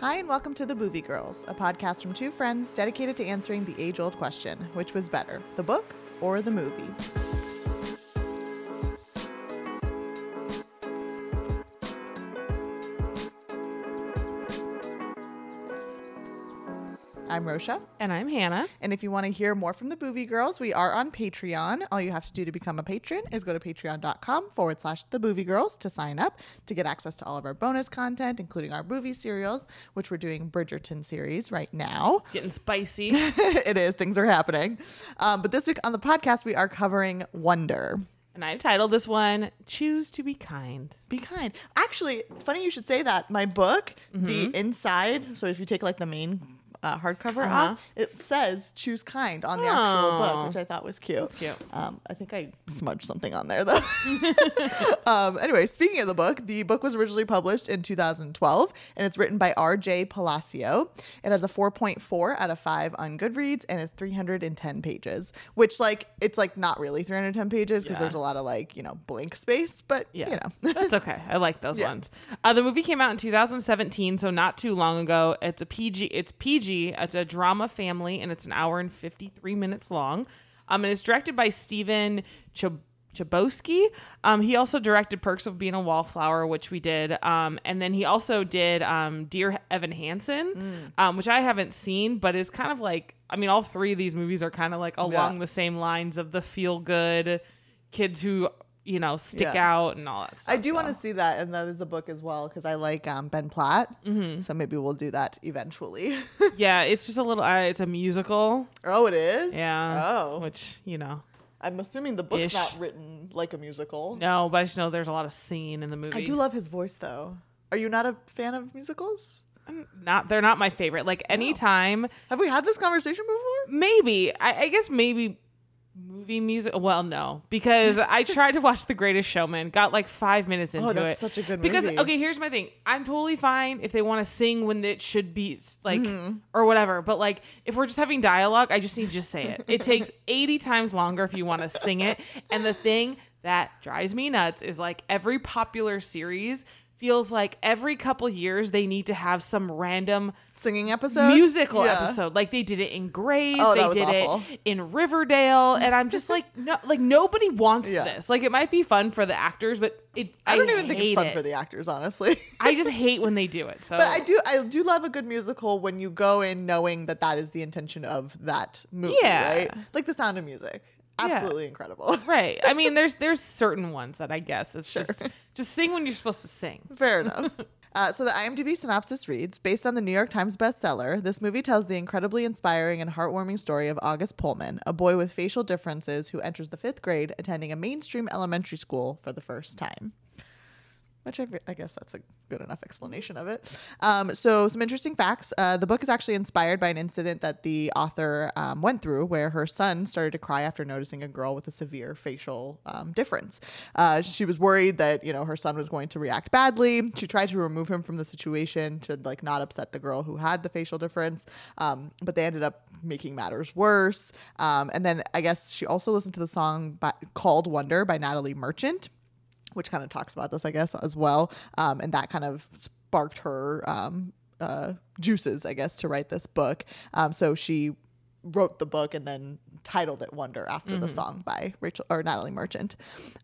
Hi, and welcome to The Boovie Girls, a podcast from two friends dedicated to answering the age old question which was better, the book or the movie? Rosha. And I'm Hannah. And if you want to hear more from the Boovie Girls, we are on Patreon. All you have to do to become a patron is go to patreon.com forward slash the Boovie Girls to sign up to get access to all of our bonus content, including our movie serials, which we're doing Bridgerton series right now. It's getting spicy. it is, things are happening. Um, but this week on the podcast, we are covering Wonder. and I've titled this one Choose to Be Kind. Be kind. Actually, funny you should say that. My book, the inside, so if you take like the main uh, hardcover Uh-huh. off, it says choose kind on the actual Oh. book, which I thought was cute. That's cute. Um, I think I smudged something on there though. um, anyway, speaking of the book, the book was originally published in 2012 and it's written by R.J. Palacio. It has a 4.4 out of 5 on Goodreads and it's 310 pages, which like it's like not really 310 pages because Yeah. there's a lot of like, you know, blank space, but Yeah. you know. That's okay. I like those Yeah. ones. Uh, the movie came out in 2017, so not too long ago. It's a PG. It's PG. It's a drama family, and it's an hour and 53 minutes long. Um, and it's directed by Steven Chab- Chbosky. Um, he also directed Perks of Being a Wallflower, which we did. Um, and then he also did um, Dear Evan Hansen, um, which I haven't seen, but is kind of like, I mean, all three of these movies are kind of like along Yeah. the same lines of the feel good kids who, you know, stick Yeah. out and all that stuff. I do want to see that, and that is a book as well because I like um, Ben Platt. Mm-hmm. So maybe we'll do that eventually. Yeah, it's just a little. Uh, it's a musical. oh, it is. Yeah. Oh, Which you know, I'm assuming the book's Ish. not written like a musical. no, but I just know there's a lot of singing in the movie. I do love his voice though. Are you not a fan of musicals? not. They're not my favorite. Like anytime, Have we had this conversation before? maybe. I, I guess maybe movie music. Well, no, because I tried to watch The Greatest Showman. Got like five minutes into Oh, that's it. such a good because movie. okay, here's my thing. I'm totally fine if they want to sing when it should be like Mm-hmm. or whatever. But like if we're just having dialogue, I just need to just say it. It takes 80 times longer if you want to sing it. And the thing that drives me nuts is like every popular series feels like every couple years they need to have some random Singing episode? musical Yeah. episode. Like they did it in Grey's, Oh, they did awful. it in Riverdale, and I'm just like, no, like nobody wants Yeah. this. Like it might be fun for the actors, but it. I don't even think it's fun it. for the actors, honestly. I just hate when they do it. So, But I do, I do love a good musical when you go in knowing that that is the intention of that movie, Yeah. right? Like The Sound of Music, absolutely incredible. right. I mean, there's there's certain ones that I guess it's Sure. just just sing when you're supposed to sing. Fair enough. Uh, so the IMDb synopsis reads: Based on the New York Times bestseller, this movie tells the incredibly inspiring and heartwarming story of August Pullman, a boy with facial differences who enters the fifth grade, attending a mainstream elementary school for the first time. Which I, I guess that's a good enough explanation of it. Um, so, some interesting facts. Uh, the book is actually inspired by an incident that the author um, went through where her son started to cry after noticing a girl with a severe facial um, difference. Uh, she was worried that, you know, her son was going to react badly. She tried to remove him from the situation to, like, not upset the girl who had the facial difference. Um, but they ended up making matters worse. Um, and then I guess she also listened to the song by, called Wonder by Natalie Merchant which kind of talks about this, I guess, as well. Um, and that kind of sparked her um, uh, juices, I guess, to write this book. Um, so she wrote the book and then titled it Wonder after the song by Rachel or Natalie Merchant.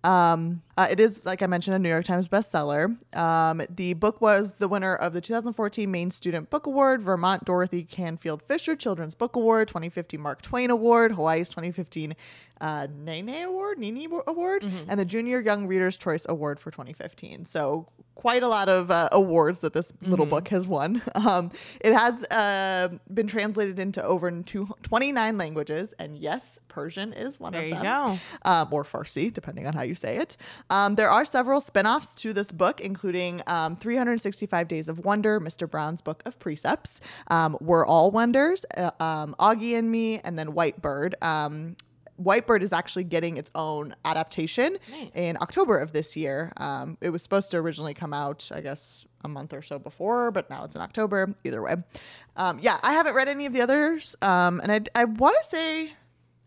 Um, uh, it is, like I mentioned, a New York Times bestseller. Um, the book was the winner of the 2014 Maine Student Book Award, Vermont Dorothy Canfield Fisher Children's Book Award, 2015 Mark Twain Award, Hawaii's 2015 uh, Nene Award, Nini Award, and the Junior Young Readers Choice Award for 2015. So quite a lot of uh, awards that this little book has won. Um, it has uh, been translated into over two, 29 languages, and yes, Persian is one There of you them. go. Um, or Farsi, depending on how you say it. Um, there are several spin offs to this book, including um, 365 Days of Wonder, Mr. Brown's Book of Precepts, um, We're All Wonders, uh, um, Augie and Me, and then White Bird. Whitebird is actually getting its own adaptation Nice. in October of this year. Um, it was supposed to originally come out, I guess, a month or so before, but now it's in October. Either way, um, yeah, I haven't read any of the others, um, and I, I want to say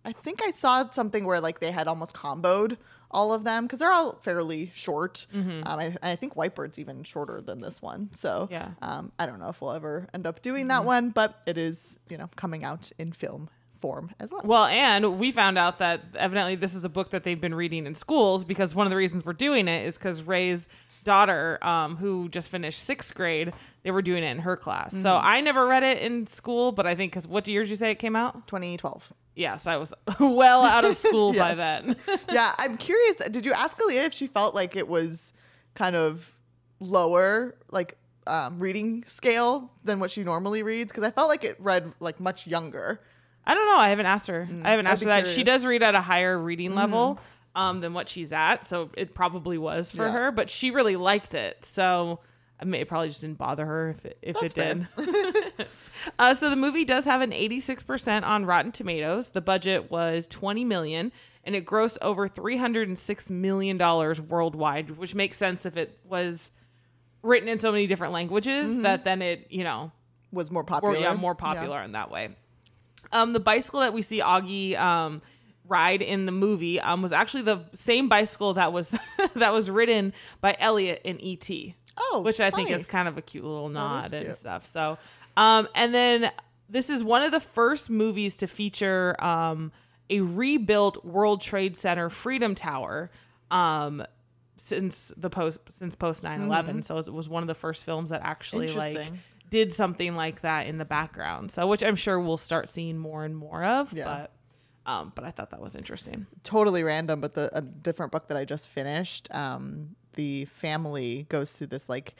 I think I saw something where like they had almost comboed all of them because they're all fairly short. Um, I, I think Whitebird's even shorter than this one. So Yeah. um, I don't know if we'll ever end up doing that one, but it is you know coming out in film form as well. Well, and we found out that evidently this is a book that they've been reading in schools because one of the reasons we're doing it is because Ray's daughter, um, who just finished sixth grade, they were doing it in her class. So Mm-hmm. I never read it in school, but I think because what year did you say it came out? 2012. Yes, yeah, so I was well out of school by then. yeah, I'm curious. Did you ask Aaliyah if she felt like it was kind of lower, like um, reading scale than what she normally reads? Because I felt like it read like much younger. I don't know. I haven't asked her. I haven't Mm, I'd asked her that. She curious. Mm-hmm. does read at a higher reading level um, than what she's at, so it probably was for Yeah. her. But she really liked it, so I mean, it probably just didn't bother her if it, if That's it did. uh, so the movie does have an 86% on Rotten Tomatoes. The budget was 20 million, and it grossed over 306 million dollars worldwide, which makes sense if it was written in so many different languages that then it you know Was more or popular. yeah, more popular in that way. Um, the bicycle that we see Augie um, ride in the movie um, was actually the same bicycle that was that was ridden by Elliot in E.T. Oh, which I think is kind of a cute little nod and cute. stuff. So, um, and then this is one of the first movies to feature um, a rebuilt World Trade Center Freedom Tower. Um, since the post since post 9-11 so it was one of the first films that actually like Mm-hmm. Did something like that in the background. So which I'm sure we'll start seeing more and more of. Yeah. But um, but I thought that was interesting. totally random, but the a different book that I just finished, um, the family goes through this like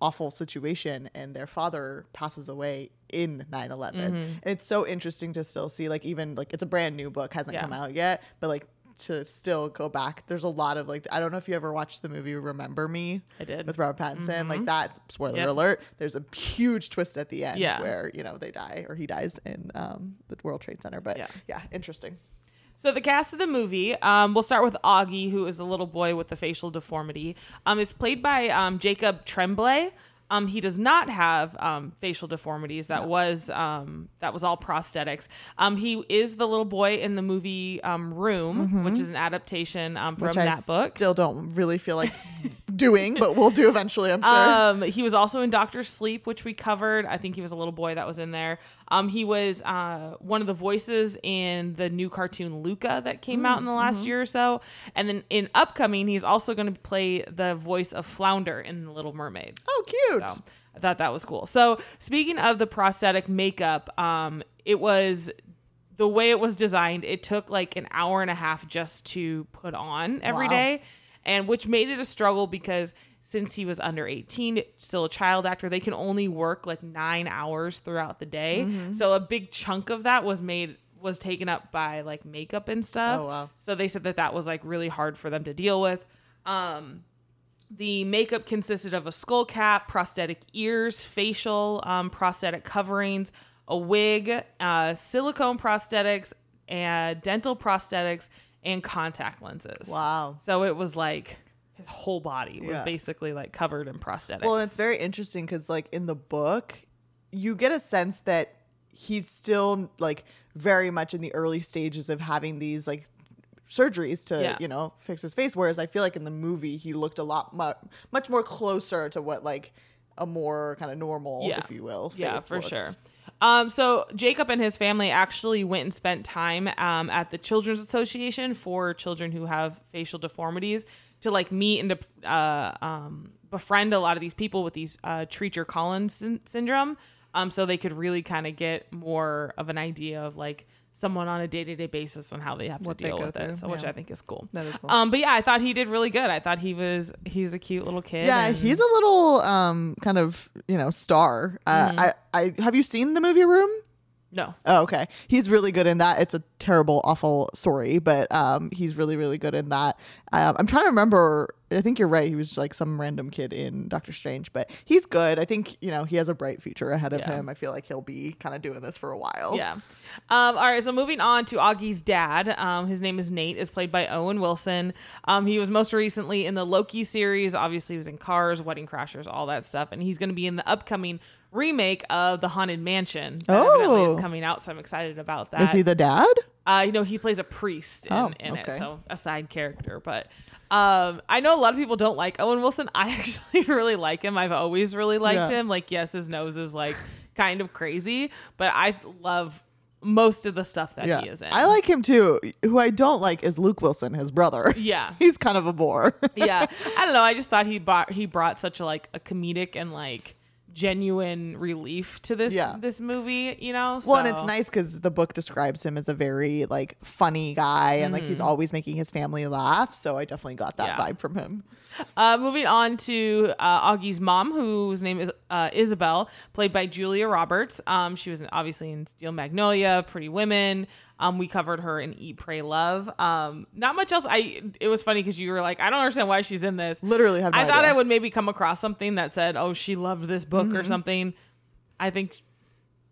awful situation and their father passes away in 9-11 Mm-hmm. and it's so interesting to still see like even like it's a brand new book hasn't Yeah. come out yet but like to still go back there's a lot of like i don't know if you ever watched the movie remember me I did. with robert pattinson like that spoiler Yep. alert there's a huge twist at the end Yeah. where you know they die or he dies in um, the world trade center but Yeah. yeah interesting So the cast of the movie, um, we'll start with Augie, who is a little boy with a facial deformity. Um, is played by um, Jacob Tremblay. Um, he does not have um, facial deformities. That was um, that was all prosthetics. Um, he is the little boy in the movie um, Room, which is an adaptation um, from which I that book. still don't really feel like doing, but we'll do eventually. I'm sure. Um, he was also in Doctor Sleep, which we covered. I think he was a little boy that was in there. Um, he was uh, one of the voices in the new cartoon Luca that came out in the last year or so. And then in upcoming, he's also going to play the voice of Flounder in The Little Mermaid. oh, cute. So I thought that was cool. So speaking of the prosthetic makeup, um, it was the way it was designed. It took like an hour and a half just to put on every Wow. day, and which made it a struggle because since he was under 18 still a child actor they can only work like nine hours throughout the day Mm-hmm. so a big chunk of that was made was taken up by like makeup and stuff Oh, wow. so they said that that was like really hard for them to deal with um the makeup consisted of a skull cap, prosthetic ears, facial um, prosthetic coverings, a wig, uh, silicone prosthetics, and dental prosthetics, and contact lenses. Wow. So it was like his whole body was Yeah. basically like covered in prosthetics. Well, and it's very interesting because, like, in the book, you get a sense that he's still like very much in the early stages of having these like surgeries to Yeah. you know fix his face. Whereas I feel like in the movie he looked a lot mu- much more closer to what like a more kind of normal, Yeah. if you will. yeah, for looks. sure. Um, so Jacob and his family actually went and spent time um, at the Children's Association for children who have facial deformities to like meet and to uh, um, befriend a lot of these people with these uh, Treacher Collins syn- syndrome, um, so they could really kind of get more of an idea of like someone on a day to day basis on how they have What to deal with it. through, So which yeah. I think is cool. That is cool. Um, but yeah, I thought he did really good. I thought he was he was a cute little kid. Yeah, and- he's a little um kind of you know star. Uh, Mm-hmm. I I have you seen the movie Room? No. Oh, okay. He's really good in that. It's a terrible, awful story, but um, he's really, really good in that. Um, I'm trying to remember. I think you're right. He was like some random kid in Doctor Strange, but he's good. I think you know he has a bright future ahead of Yeah. him. I feel like he'll be kind of doing this for a while. Yeah. Um, all right. So moving on to Augie's dad. Um, his name is Nate. Is played by Owen Wilson. Um, he was most recently in the Loki series. Obviously, he was in Cars, Wedding Crashers, all that stuff, and he's going to be in the upcoming remake of The Haunted Mansion that Oh. is coming out. So I'm excited about that. Is he the dad? Uh, you know, he plays a priest in, Oh, in okay. it, so a side character. But um, I know a lot of people don't like Owen Wilson. I actually really like him. I've always really liked Yeah. him. Like, yes, his nose is like kind of crazy, but I love most of the stuff that Yeah. he is in. I like him too. Who I don't like is Luke Wilson, his brother. Yeah. He's kind of a bore. yeah, I don't know. I just thought he brought he brought such a like a comedic and like genuine relief to this Yeah. this movie. You know, Well, and it's nice because the book describes him as a very like funny guy, and like he's always making his family laugh. So I definitely got that. Yeah. vibe from him. Uh, moving on to uh, Augie's mom, whose name is uh, Isabel, played by Julia Roberts. Um, she was obviously in Steel Magnolia, Pretty Women. Um, we covered her in Eat, Pray, Love. Um, not much else. I. It was funny because you were like, I don't understand why she's in this. Literally, no I thought idea. I would maybe come across something that said, "Oh, she loved this book" Mm-hmm. or something. I think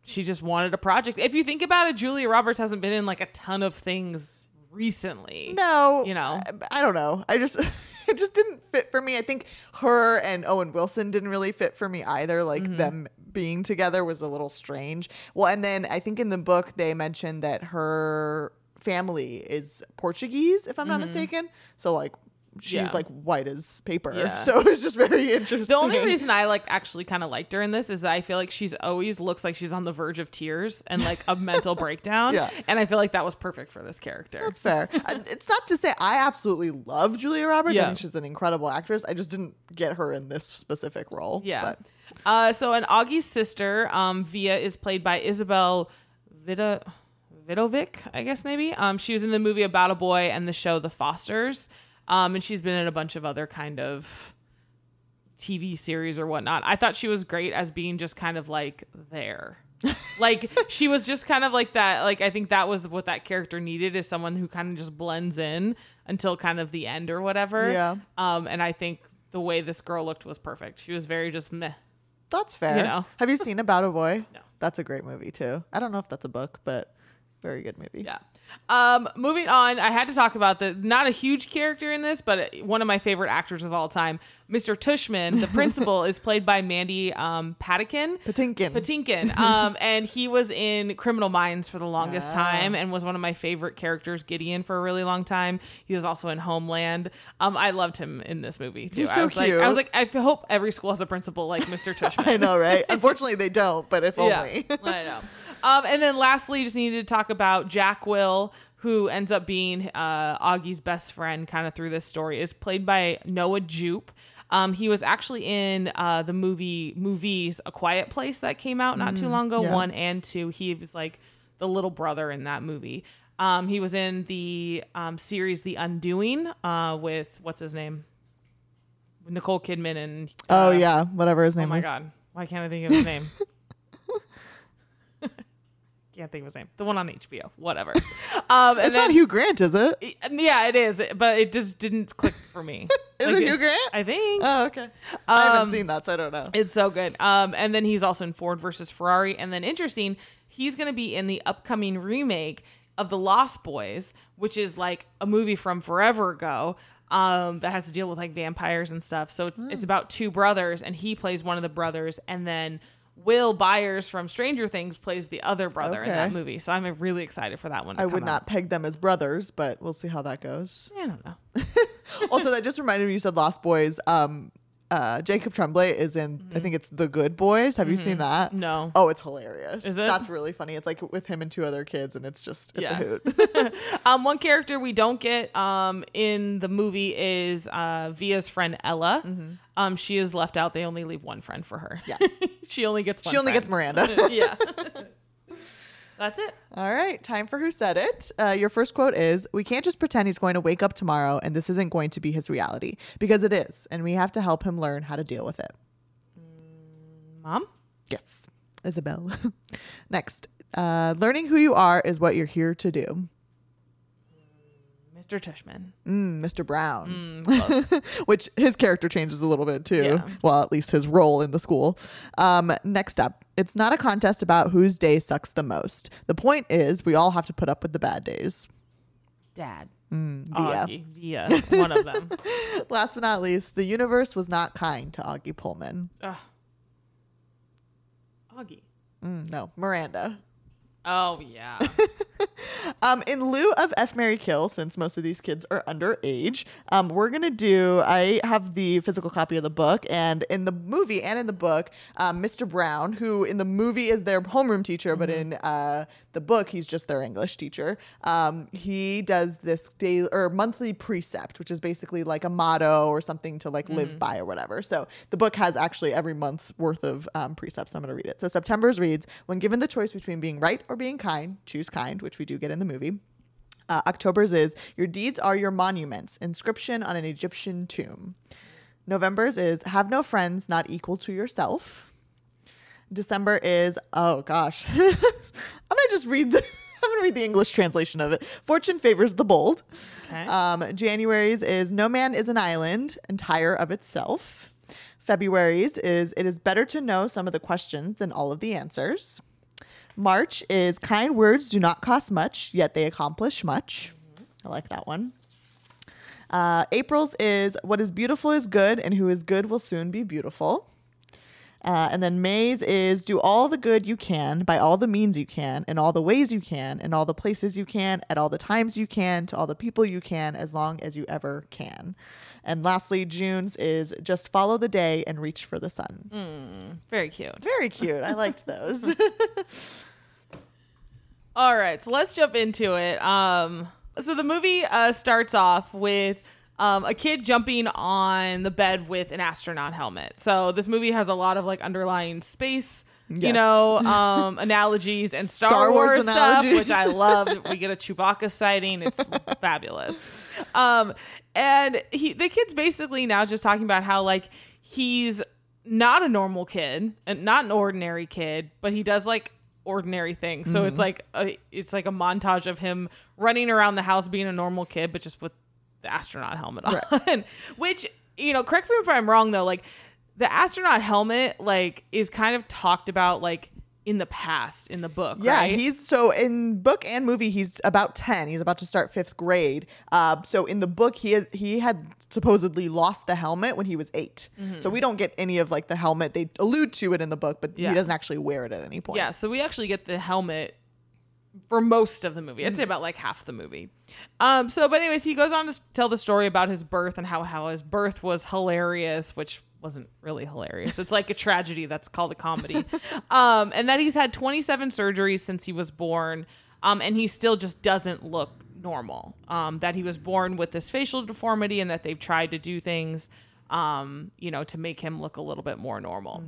she just wanted a project. If you think about it, Julia Roberts hasn't been in like a ton of things recently. No, You know. I, I don't know. I just it just didn't fit for me. I think her and Owen Wilson didn't really fit for me either. Like Mm-hmm. them being together was a little strange. Well, and then I think in the book they mentioned that her family is Portuguese, if I'm not mm-hmm. mistaken. So like she's. Yeah. like white as paper. Yeah. So it was just very interesting. The only reason I like actually kind of liked her in this is that I feel like she's always looks like she's on the verge of tears and like a mental breakdown. Yeah. And I feel like that was perfect for this character. That's fair. And it's not to say I absolutely love Julia Roberts. I Yeah. think she's an incredible actress. I just didn't get her in this specific role. yeah. But Uh, so an Augie's sister, um, Via, is played by Isabel Vida Vidovic, I guess maybe. Um, she was in the movie About a Boy and the show The Fosters. Um, and she's been in a bunch of other kind of TV series or whatnot. I thought she was great as being just kind of like there. like she was just kind of like that like i think that was what that character needed is someone who kind of just blends in until kind of the end or whatever Yeah. um and i think the way this girl looked was perfect she was very just meh That's fair. You know. Have you seen About a Boy? No. That's a great movie too. I don't know if that's a book, but very good movie. Yeah. Um, moving on, I had to talk about the not a huge character in this, but one of my favorite actors of all time, Mr. Tushman. The principal is played by Mandy um, Patinkin. Patinkin. Patinkin. Um, and he was in Criminal Minds for the longest Ah. time and was one of my favorite characters, Gideon, for a really long time. He was also in Homeland. Um, I loved him in this movie too. He's I so was like. I was like, I hope every school has a principal like Mr. Tushman. I know, right? Unfortunately, they don't, but if only. Yeah, I know. Um, and then lastly, just needed to talk about Jack Will, who ends up being uh, Augie's best friend kind of through this story, is played by Noah Jupe. Um, he was actually in uh, the movie movies A Quiet Place that came out not too long ago, Mm, yeah. one and two. He was like the little brother in that movie. Um, he was in the um, series The Undoing uh, with what's his name, Nicole Kidman and oh uh, yeah, whatever his name. Oh my is. god. Why can't I think of his name? can't think of his name. The one on HBO. Whatever. Um, and It's not Hugh Grant, is it? yeah, it is, but it just didn't click for me. Is Like, it Hugh Grant? I think. Oh, okay. I haven't Um, seen that, so I don't know. It's so good. Um, and then he's also in Ford versus Ferrari. And then interesting, he's going to be in the upcoming remake of The Lost Boys, which is like a movie from forever ago. Um, that has to deal with like vampires and stuff. So it's Hmm. it's about two brothers, and he plays one of the brothers, and then Will Byers from Stranger Things plays the other brother in that movie. So I'm really excited for that one. To I would out. not peg them as brothers, but we'll see how that goes. I don't know. also, that just reminded me you said Lost Boys. Um, uh, Jacob Tremblay is in, I think it's The Good Boys. Have you seen that? Mm-hmm. No. Oh, it's hilarious. Is it? That's really funny. It's like with him and two other kids, and it's just, it's Yeah. a hoot. Um, one character we don't get um, in the movie is uh, Via's friend Ella. Um, she is left out. They only leave one friend for her. Mm-hmm. Yeah. she only gets. One She only gets. Miranda. yeah. That's it. All right, time for Who Said It. Uh, your first quote is We can't just pretend he's going to wake up tomorrow and this isn't going to be his reality because it is, and we have to help him learn how to deal with it. Mom. Yes, Isabel. Next, uh, learning who you are is what you're here to do. Mr. Tushman. Mm, Mr. Brown. Mm. Which his character changes a little bit too. Yeah. Well, at least his role in the school. Um, next up, it's not a contest about whose day sucks the most. The point is, we all have to put up with the bad days. Dad. Via. Augie. Via. One of them. Last but not least, the universe was not kind to Augie Pullman. Ugh. Augie. Mm, no, Miranda. Oh yeah. Um, in lieu of F Mary Kill, since most of these kids are underage, um, we're gonna do. I have the physical copy of the book, and in the movie and in the book, um, Mr. Brown, who in the movie is their homeroom teacher, but in uh, the book he's just their English teacher. Um, he does this daily or monthly precept, which is basically like a motto or something to like live by or whatever. So the book has actually every month's worth of um, precepts. So I'm gonna read it. So September's reads: When given the choice between being right or being kind, choose kind, which we do get in the movie. Uh, October's is Your deeds are your monuments, inscription on an Egyptian tomb. November's is Have no friends not equal to yourself. December is, oh gosh, I'm gonna just read the. I'm gonna read the English translation of it. Fortune favors the bold. Okay. Um, January's is No man is an island, entire of itself. February's is It is better to know some of the questions than all of the answers. March is Kind words do not cost much, yet they accomplish much. I like that one. Uh, April's is What is beautiful is good, and who is good will soon be beautiful. Uh, and then May's is do all the good you can by all the means you can, in all the ways you can, in all the places you can, at all the times you can, to all the people you can, as long as you ever can. And lastly, June's is just follow the day and reach for the sun. Very cute. Very cute. I liked those. All right, so let's jump into it. Um, so the movie uh, starts off with um, a kid jumping on the bed with an astronaut helmet. So this movie has a lot of like underlying space, you know, um, analogies and Star, Star Wars, Wars stuff, which I love. we get a Chewbacca sighting; it's fabulous. Um, and he, the kid's basically now just talking about how like he's not a normal kid and not an ordinary kid, but he does like ordinary things. So it's mm-hmm. like a, it's like a montage of him running around the house being a normal kid, but just with the astronaut helmet on. Which you know, correct me if I'm wrong though. Like the astronaut helmet, like is kind of talked about like in the past in the book. Yeah, right? he's so in book and movie he's about 10. He's about to start 5th grade. Uh, so in the book he is, he had supposedly lost the helmet when he was 8. So we don't get any of like the helmet. They allude to it in the book, but Mm-hmm. Yeah. he doesn't actually wear it at any point. Yeah, so we actually get the helmet for most of the movie. I'd say about like half the movie. Um, so, but anyways, he goes on to tell the story about his birth and how how his birth was hilarious, which wasn't really hilarious. It's like a tragedy that's called a comedy. um, and that he's had 27 surgeries since he was born, um, and he still just doesn't look normal. Um, that he was born with this facial deformity, and that they've tried to do things, um, you know, to make him look a little bit more normal.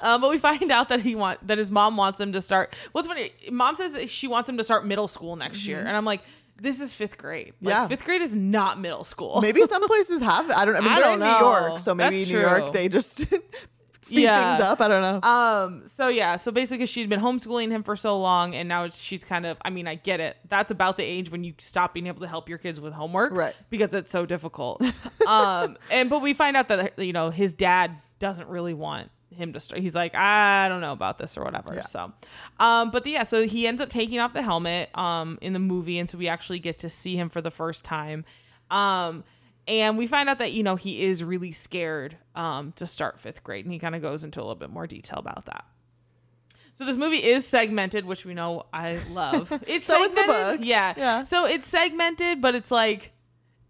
Um, but we find out that he want that his mom wants him to start. What's funny? Mom says she wants him to start middle school next year, and I'm like, this is fifth grade. Like, Yeah. fifth grade is not middle school. Maybe some places have it. I don't I mean I they're don't in know. New York, so maybe That's New true. York they just speed Yeah. things up. I don't know. Um. So yeah. So basically, she'd been homeschooling him for so long, and now it's, she's kind of. I mean, I get it. That's about the age when you stop being able to help your kids with homework, Right. Because it's so difficult. um. And but we find out that you know his dad doesn't really want him to start. He's like, I don't know about this or whatever. Yeah. So, um. But yeah. So he ends up taking off the helmet. Um. In the movie, and so we actually get to see him for the first time. Um. And we find out that you know he is really scared um, to start fifth grade, and he kind of goes into a little bit more detail about that. So this movie is segmented, which we know I love. It's So is the segmented, book. Yeah. Yeah. So it's segmented, but it's like,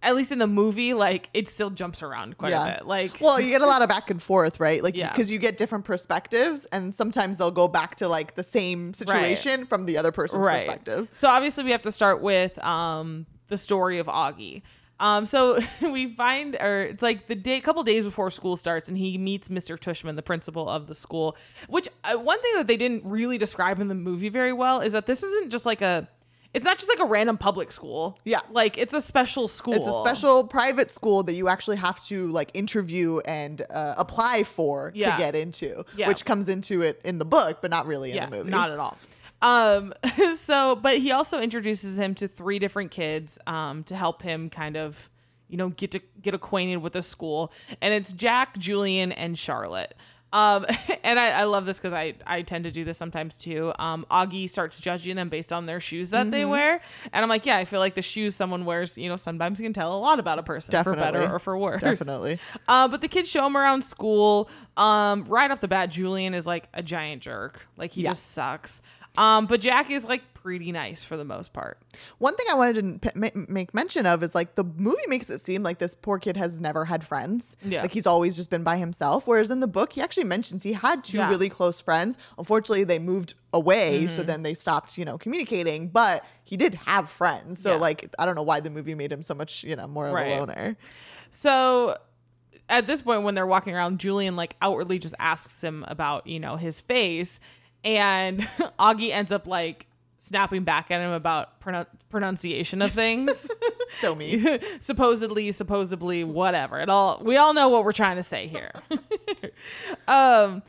at least in the movie, like it still jumps around quite a bit. Like, well, you get a lot of back and forth, right? Like, Yeah. because you get different perspectives, and sometimes they'll go back to like the same situation from the other person's perspective. So obviously we have to start with um the story of Augie. Um, so we find, or it's like the day, a couple days before school starts, and he meets Mr. Tushman, the principal of the school. Which uh, one thing that they didn't really describe in the movie very well is that this isn't just like a, it's not just like a random public school. Yeah. like it's a special school. It's a special private school that you actually have to like interview and uh, apply for Yeah. to get into, Yeah. which comes into it in the book, but not really in yeah, the movie. not at all. Um, so, but he also introduces him to three different kids um, to help him kind of, you know, get to get acquainted with the school. And it's Jack, Julian, and Charlotte. Um, and I, I love this because I, I tend to do this sometimes too. Um, Augie starts judging them based on their shoes that Mm-hmm. they wear. And I'm like, yeah, I feel like the shoes someone wears, you know, sometimes can tell a lot about a person for better or for worse. Definitely. Uh, but the kids show him around school. Um, right off the bat, Julian is like a giant jerk. Like he Yeah. just sucks. Um, but Jack is like pretty nice for the most part. One thing I wanted to p- make mention of is like the movie makes it seem like this poor kid has never had friends. Yeah. Like he's always just been by himself. Whereas in the book, he actually mentions he had two Yeah. really close friends. Unfortunately, they moved away, so Mm-hmm. then they stopped, you know, communicating. But he did have friends. So Yeah. like, I don't know why the movie made him so much, you know, more of Right. a loner. So at this point, when they're walking around, Julian like outwardly just asks him about, you know, his face. And Augie ends up like snapping back at him about pronun- pronunciation of things. So me. supposedly, supposedly, whatever. It all we all know what we're trying to say here. um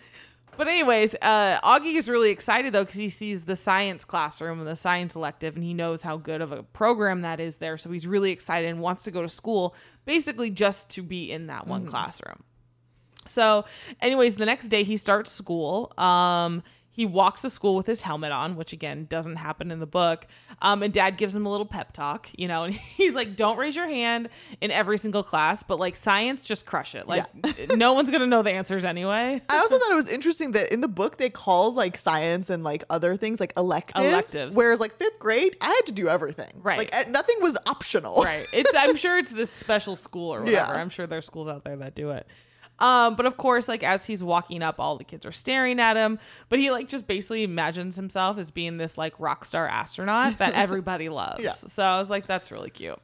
but anyways, uh, Augie is really excited though because he sees the science classroom and the science elective, and he knows how good of a program that is there. So he's really excited and wants to go to school, basically just to be in that one classroom. So, anyways, the next day he starts school. Um, he walks to school with his helmet on, which again doesn't happen in the book. Um, and dad gives him a little pep talk, you know, and he's like, don't raise your hand in every single class, but like science, just crush it. Like, no one's going to know the answers anyway. I also thought it was interesting that in the book they called like science and like other things like electives. Electives. Whereas like fifth grade, I had to do everything. Right. Like nothing was optional. right. It's I'm sure it's this special school or whatever. Yeah. I'm sure there's schools out there that do it. Um, but of course, like as he's walking up, all the kids are staring at him. But he like just basically imagines himself as being this like rock star astronaut that everybody loves. Yeah. So I was like, that's really cute.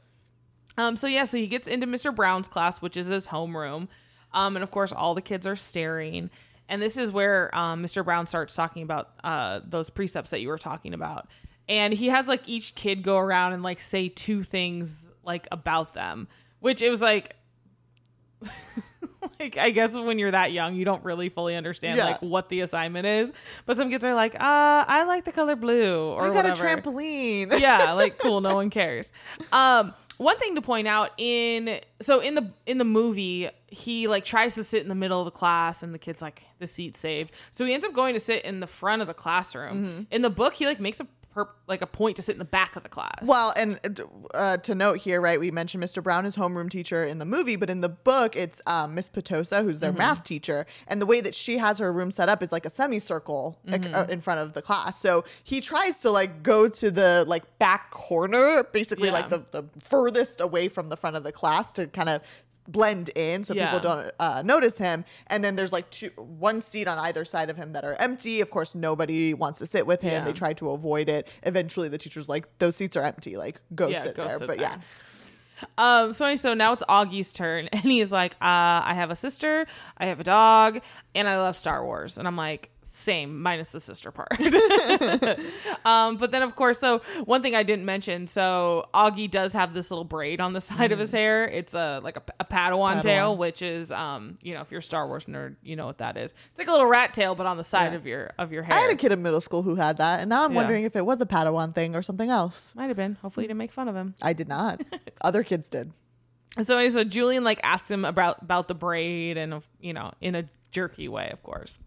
Um, so yeah, so he gets into Mr. Brown's class, which is his homeroom. Um, and of course, all the kids are staring. And this is where um, Mr. Brown starts talking about uh, those precepts that you were talking about. And he has like each kid go around and like say two things like about them, which it was like, like I guess when you're that young, you don't really fully understand Yeah. like what the assignment is. But some kids are like, uh, I like the color blue or I got whatever a trampoline. yeah, like cool, no one cares. Um one thing to point out in so in the in the movie he like tries to sit in the middle of the class and the kid's like the seat's saved so he ends up going to sit in the front of the classroom Mm-hmm. in the book he like makes a per, like a point to sit in the back of the class Well, and uh, to note here, right, we mentioned Mr. Brown is homeroom teacher in the movie, but in the book, it's um, Miss Petosa, who's Mm-hmm. their math teacher. And the way that she has her room set up is like a semicircle like, uh, Mm-hmm. in front of the class. So he tries to like go to the like back corner, basically Yeah. like the, the furthest away from the front of the class to kind of blend in so Yeah. people don't uh, notice him and then there's like two one seat on either side of him that are empty of course nobody wants to sit with him Yeah. they try to avoid it eventually the teacher's like those seats are empty like go Yeah, sit go there sit but there. yeah Um, so anyway, so now it's Augie's turn, and he's like, uh, I have a sister, I have a dog, and I love Star Wars. And I'm like, same, minus the sister part. um, but then of course, so one thing I didn't mention, so Augie does have this little braid on the side of his hair. It's a like a, a Padawan, tail, which is, um, you know, if you're a Star Wars nerd, you know what that is. It's like a little rat tail, but on the side Yeah. of your of your hair. i had a kid in middle school who had that and now i'm Yeah. wondering if it was a padawan thing or something else Might have been. Hopefully, you didn't make fun of him. i did not other kids did so, anyway, so Julian like asks him about about the braid and you know in a jerky way, of course.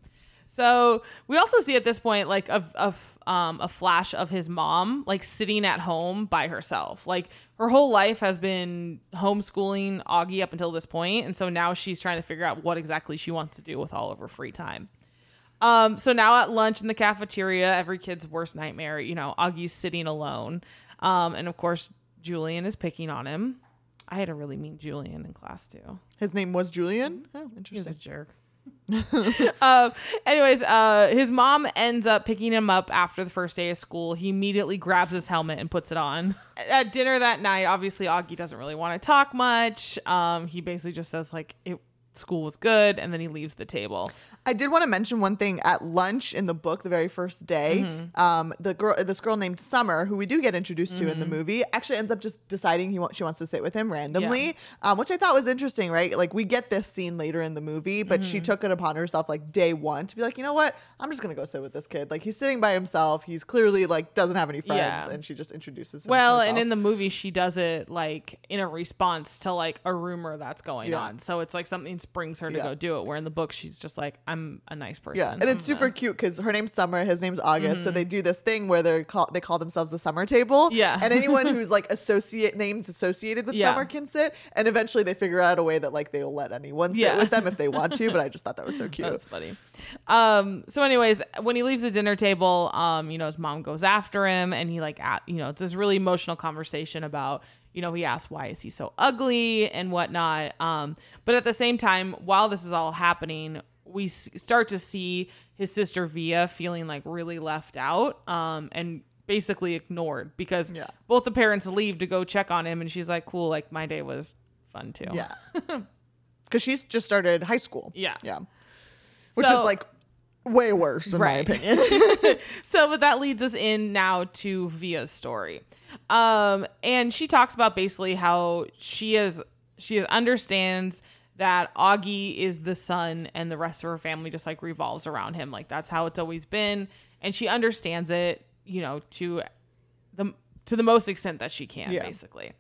So we also see at this point like a, a um, a flash of his mom like sitting at home by herself. Like her whole life has been homeschooling Augie up until this point, and so now she's trying to figure out what exactly she wants to do with all of her free time. Um, so now at lunch in the cafeteria, every kid's worst nightmare, you know, Augie's sitting alone. Um, and of course, Julian is picking on him. I had a really mean Julian in class too. his name was julian oh interesting. He's a jerk. um, anyways, uh, his mom ends up picking him up after the first day of school. He immediately grabs his helmet and puts it on. At dinner that night, obviously Augie doesn't really want to talk much. Um, he basically just says like it school was good, and then he leaves the table. I did want to mention one thing at lunch in the book, the very first day. Mm-hmm. Um, the girl, this girl named Summer, who we do get introduced to in Mm-hmm. the movie, actually ends up just deciding he wants she wants to sit with him randomly, um, which I thought was interesting. Right, like we get this scene later in the movie, but she Mm-hmm. took it upon herself like day one to be like, you know what, I'm just gonna go sit with this kid. Like he's sitting by himself. He's clearly like doesn't have any friends, Yeah. and she just introduces him. Well, and in the movie, she does it like in a response to like a rumor that's going Yeah. on. So it's like something brings her to Yeah. go do it. Where in the book, she's just like, I'm a nice person. Yeah, and I'm it's super gonna-" cute because her name's Summer, his name's August. So they do this thing where they call they call themselves the Summer Table. Yeah. and anyone who's like associate names associated with Yeah. Summer can sit. And eventually they figure out a way that like they'll let anyone sit Yeah. with them if they want to. But I just thought that was so cute. That's funny. Um, so anyways, when he leaves the dinner table, um, you know, his mom goes after him and he like at you know, it's this really emotional conversation about, you know, he asks why is he so ugly and whatnot. Um, but at the same time, while this is all happening, we s- start to see his sister Via feeling like really left out, um, and basically ignored because Yeah. both the parents leave to go check on him and she's like, Cool, like my day was fun too. Yeah, because she's just started high school. Yeah. yeah, which So- is like way worse in Right. my opinion. so but that leads us in now to Via's story. Um and she talks about basically how she is she is, understands that Augie is the son and the rest of her family just like revolves around him. Like that's how it's always been and she understands it, you know, to the to the most extent that she can, Yeah. basically.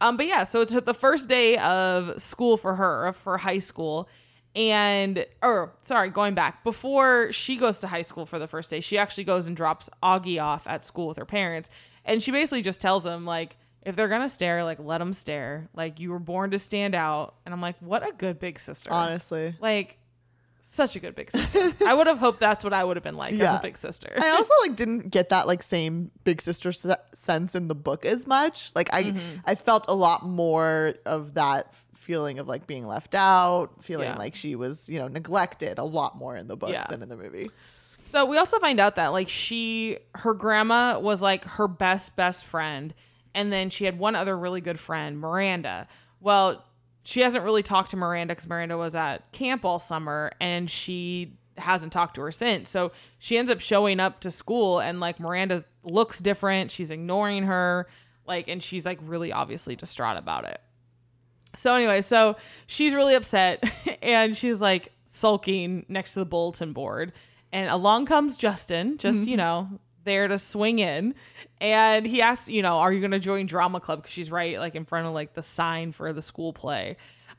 Um, but yeah, so it's the first day of school for her, for high school. And, or sorry, going back, before she goes to high school for the first day, she actually goes and drops Augie off at school with her parents. And she basically just tells him, like, if they're gonna stare, like, let them stare. Like, you were born to stand out. And I'm like, what a good big sister. Honestly, Like, such a good big sister. I would have hoped that's what I would have been like as a big sister. I also like didn't get that like same big sister se- sense in the book as much. Like I Mm-hmm. I felt a lot more of that feeling of like being left out, feeling Yeah. like she was, you know, neglected a lot more in the book Yeah. than in the movie. So we also find out that like she her grandma was like her best best friend and then she had one other really good friend, Miranda. Well, she hasn't really talked to Miranda cuz Miranda was at camp all summer and she hasn't talked to her since. So she ends up showing up to school and like Miranda looks different, she's ignoring her like and she's like really obviously distraught about it. So anyway, so she's really upset and she's like sulking next to the bulletin board. And along comes Justin, just, you know, there to swing in. And he asks, you know, are you going to join drama club? Because she's right like in front of like the sign for the school play.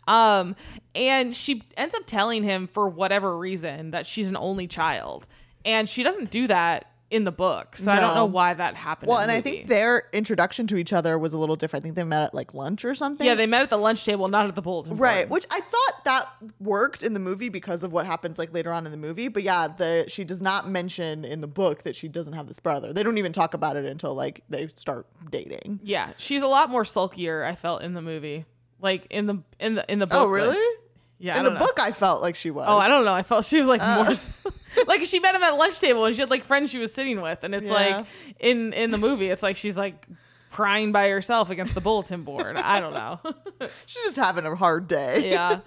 Um, and she ends up telling him for whatever reason that she's an only child. And she doesn't do that in the book. So I don't know why that happened. Well, and I think their introduction to each other was a little different. I think they met at like lunch or something. Yeah, they met at the lunch table, not at the bulletin board. Right, which I thought that worked in the movie because of what happens like later on in the movie. But yeah, the she does not mention in the book that she doesn't have this brother. They don't even talk about it until like they start dating. Yeah, she's a lot more sulkier. I felt in the movie, like in the in the in the book. Oh, really? Yeah. In the know. book, I felt like she was. Oh, I don't know. I felt she was like Uh. more like she met him at lunch table and she had like friends she was sitting with, and it's Yeah. like in in the movie, it's like she's like crying by herself against the bulletin board. I don't know. She's just having a hard day. yeah.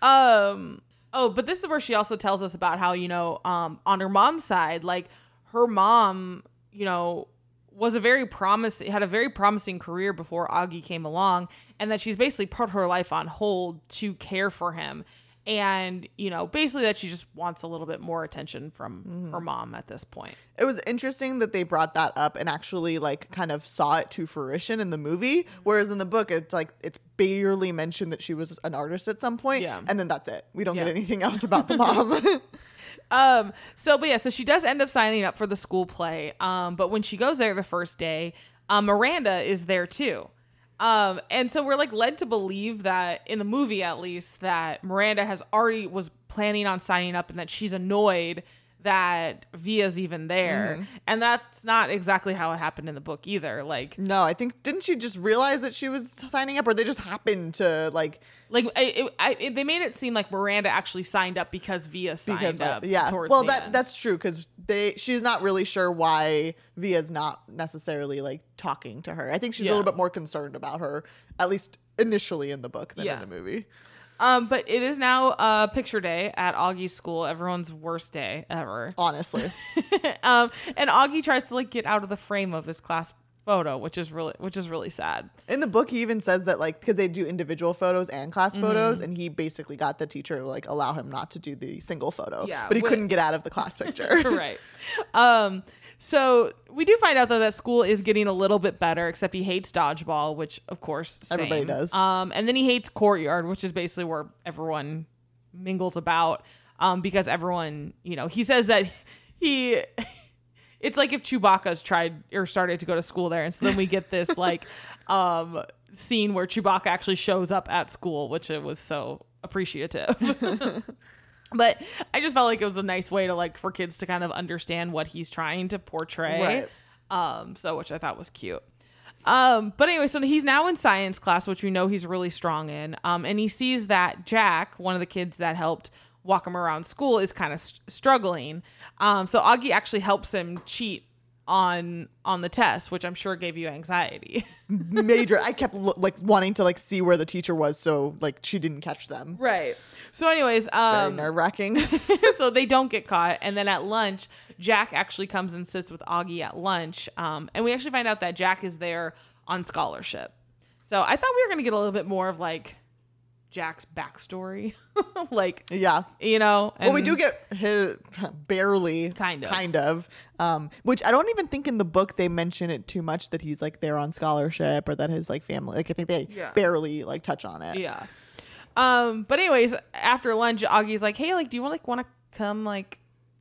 Um. Oh, but this is where she also tells us about how you know, um, on her mom's side, like her mom, you know, was a very promising had a very promising career before Augie came along, and that she's basically put her life on hold to care for him. And you know, basically that she just wants a little bit more attention from her mm-hmm. mom at this point. It was interesting that they brought that up and actually like kind of saw it to fruition in the movie. Mm-hmm. Whereas in the book, it's like it's barely mentioned that she was an artist at some point, Yeah. and then that's it. We don't Yeah. get anything else about the mom. Um, so but yeah, so she does end up signing up for the school play. Um, but when she goes there the first day, um, Miranda is there too. Um, and so we're like led to believe that in the movie at least that Miranda has already was planning on signing up and that she's annoyed that Via's even there. Mm-hmm. And that's not exactly how it happened in the book either. Like no, I think didn't she just realize that she was signing up, or they just happened to like like I, it, I, it, they made it seem like Miranda actually signed up because Via signed because up. yeah. Well, that end. that's true because they she's not really sure why Via's not necessarily like talking to her. I think she's Yeah. a little bit more concerned about her, at least initially in the book than Yeah. in the movie. Um, but it is now uh, picture day at Augie's school, everyone's worst day ever. Honestly, um, and Augie tries to like get out of the frame of his class photo, which is really which is really sad. in the book, he even says that like because they do individual photos and class Mm-hmm. photos, and he basically got the teacher to like allow him not to do the single photo. Yeah, but he couldn't get out of the class picture. right. Um, so we do find out though that school is getting a little bit better, except he hates dodgeball, which of course same. Everybody does. Um, and then he hates courtyard, which is basically where everyone mingles about um, because everyone, you know, he says that he. It's like if Chewbacca's tried or started to go to school there, and so then we get this like um, scene where Chewbacca actually shows up at school, which it was so appreciative. but I just felt like it was a nice way to like for kids to kind of understand what he's trying to portray. Right. Um, so which I thought was cute. Um, but anyway, so he's now in science class, which we know he's really strong in. Um, and he sees that Jack, one of the kids that helped walk him around school, is kind of st- struggling. Um, so Augie actually helps him cheat on on the test, which I'm sure gave you anxiety. Major. I kept lo- like wanting to like see where the teacher was, so like she didn't catch them. right. So, anyways, Very um, nerve wracking. so they don't get caught. And then at lunch, Jack actually comes and sits with Augie at lunch. Um, and we actually find out that Jack is there on scholarship. So I thought we were going to get a little bit more of like Jack's backstory. like, yeah. you know. Well, we do get his barely, Kind of. kind of. Um, which I don't even think in the book they mention it too much that he's like there on scholarship or that his like family. Like I think they Yeah. barely like touch on it. Yeah. Um, but anyways, after lunch, Augie's like, "Hey, like, do you want like want to come like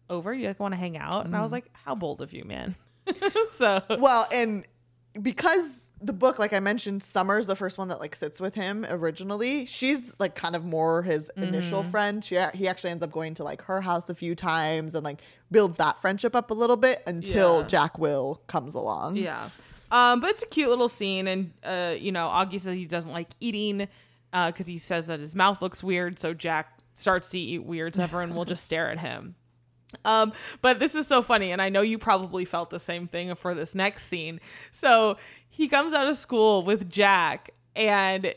over? You like want to hang out?" And I was like, "How bold of you, man!" so Well, and because the book, like I mentioned, Summer's the first one that like sits with him originally. She's like kind of more his initial Mm-hmm. friend. She he actually ends up going to like her house a few times and like builds that friendship up a little bit until Yeah. Jack Will comes along. Yeah. Um, but it's a cute little scene, and uh, you know, Augie says he doesn't like eating because he says that his mouth looks weird. So Jack starts to eat weird, so everyone will just stare at him. Um, but this is so funny, and I know you probably felt the same thing for this next scene. So he comes out of school with Jack, and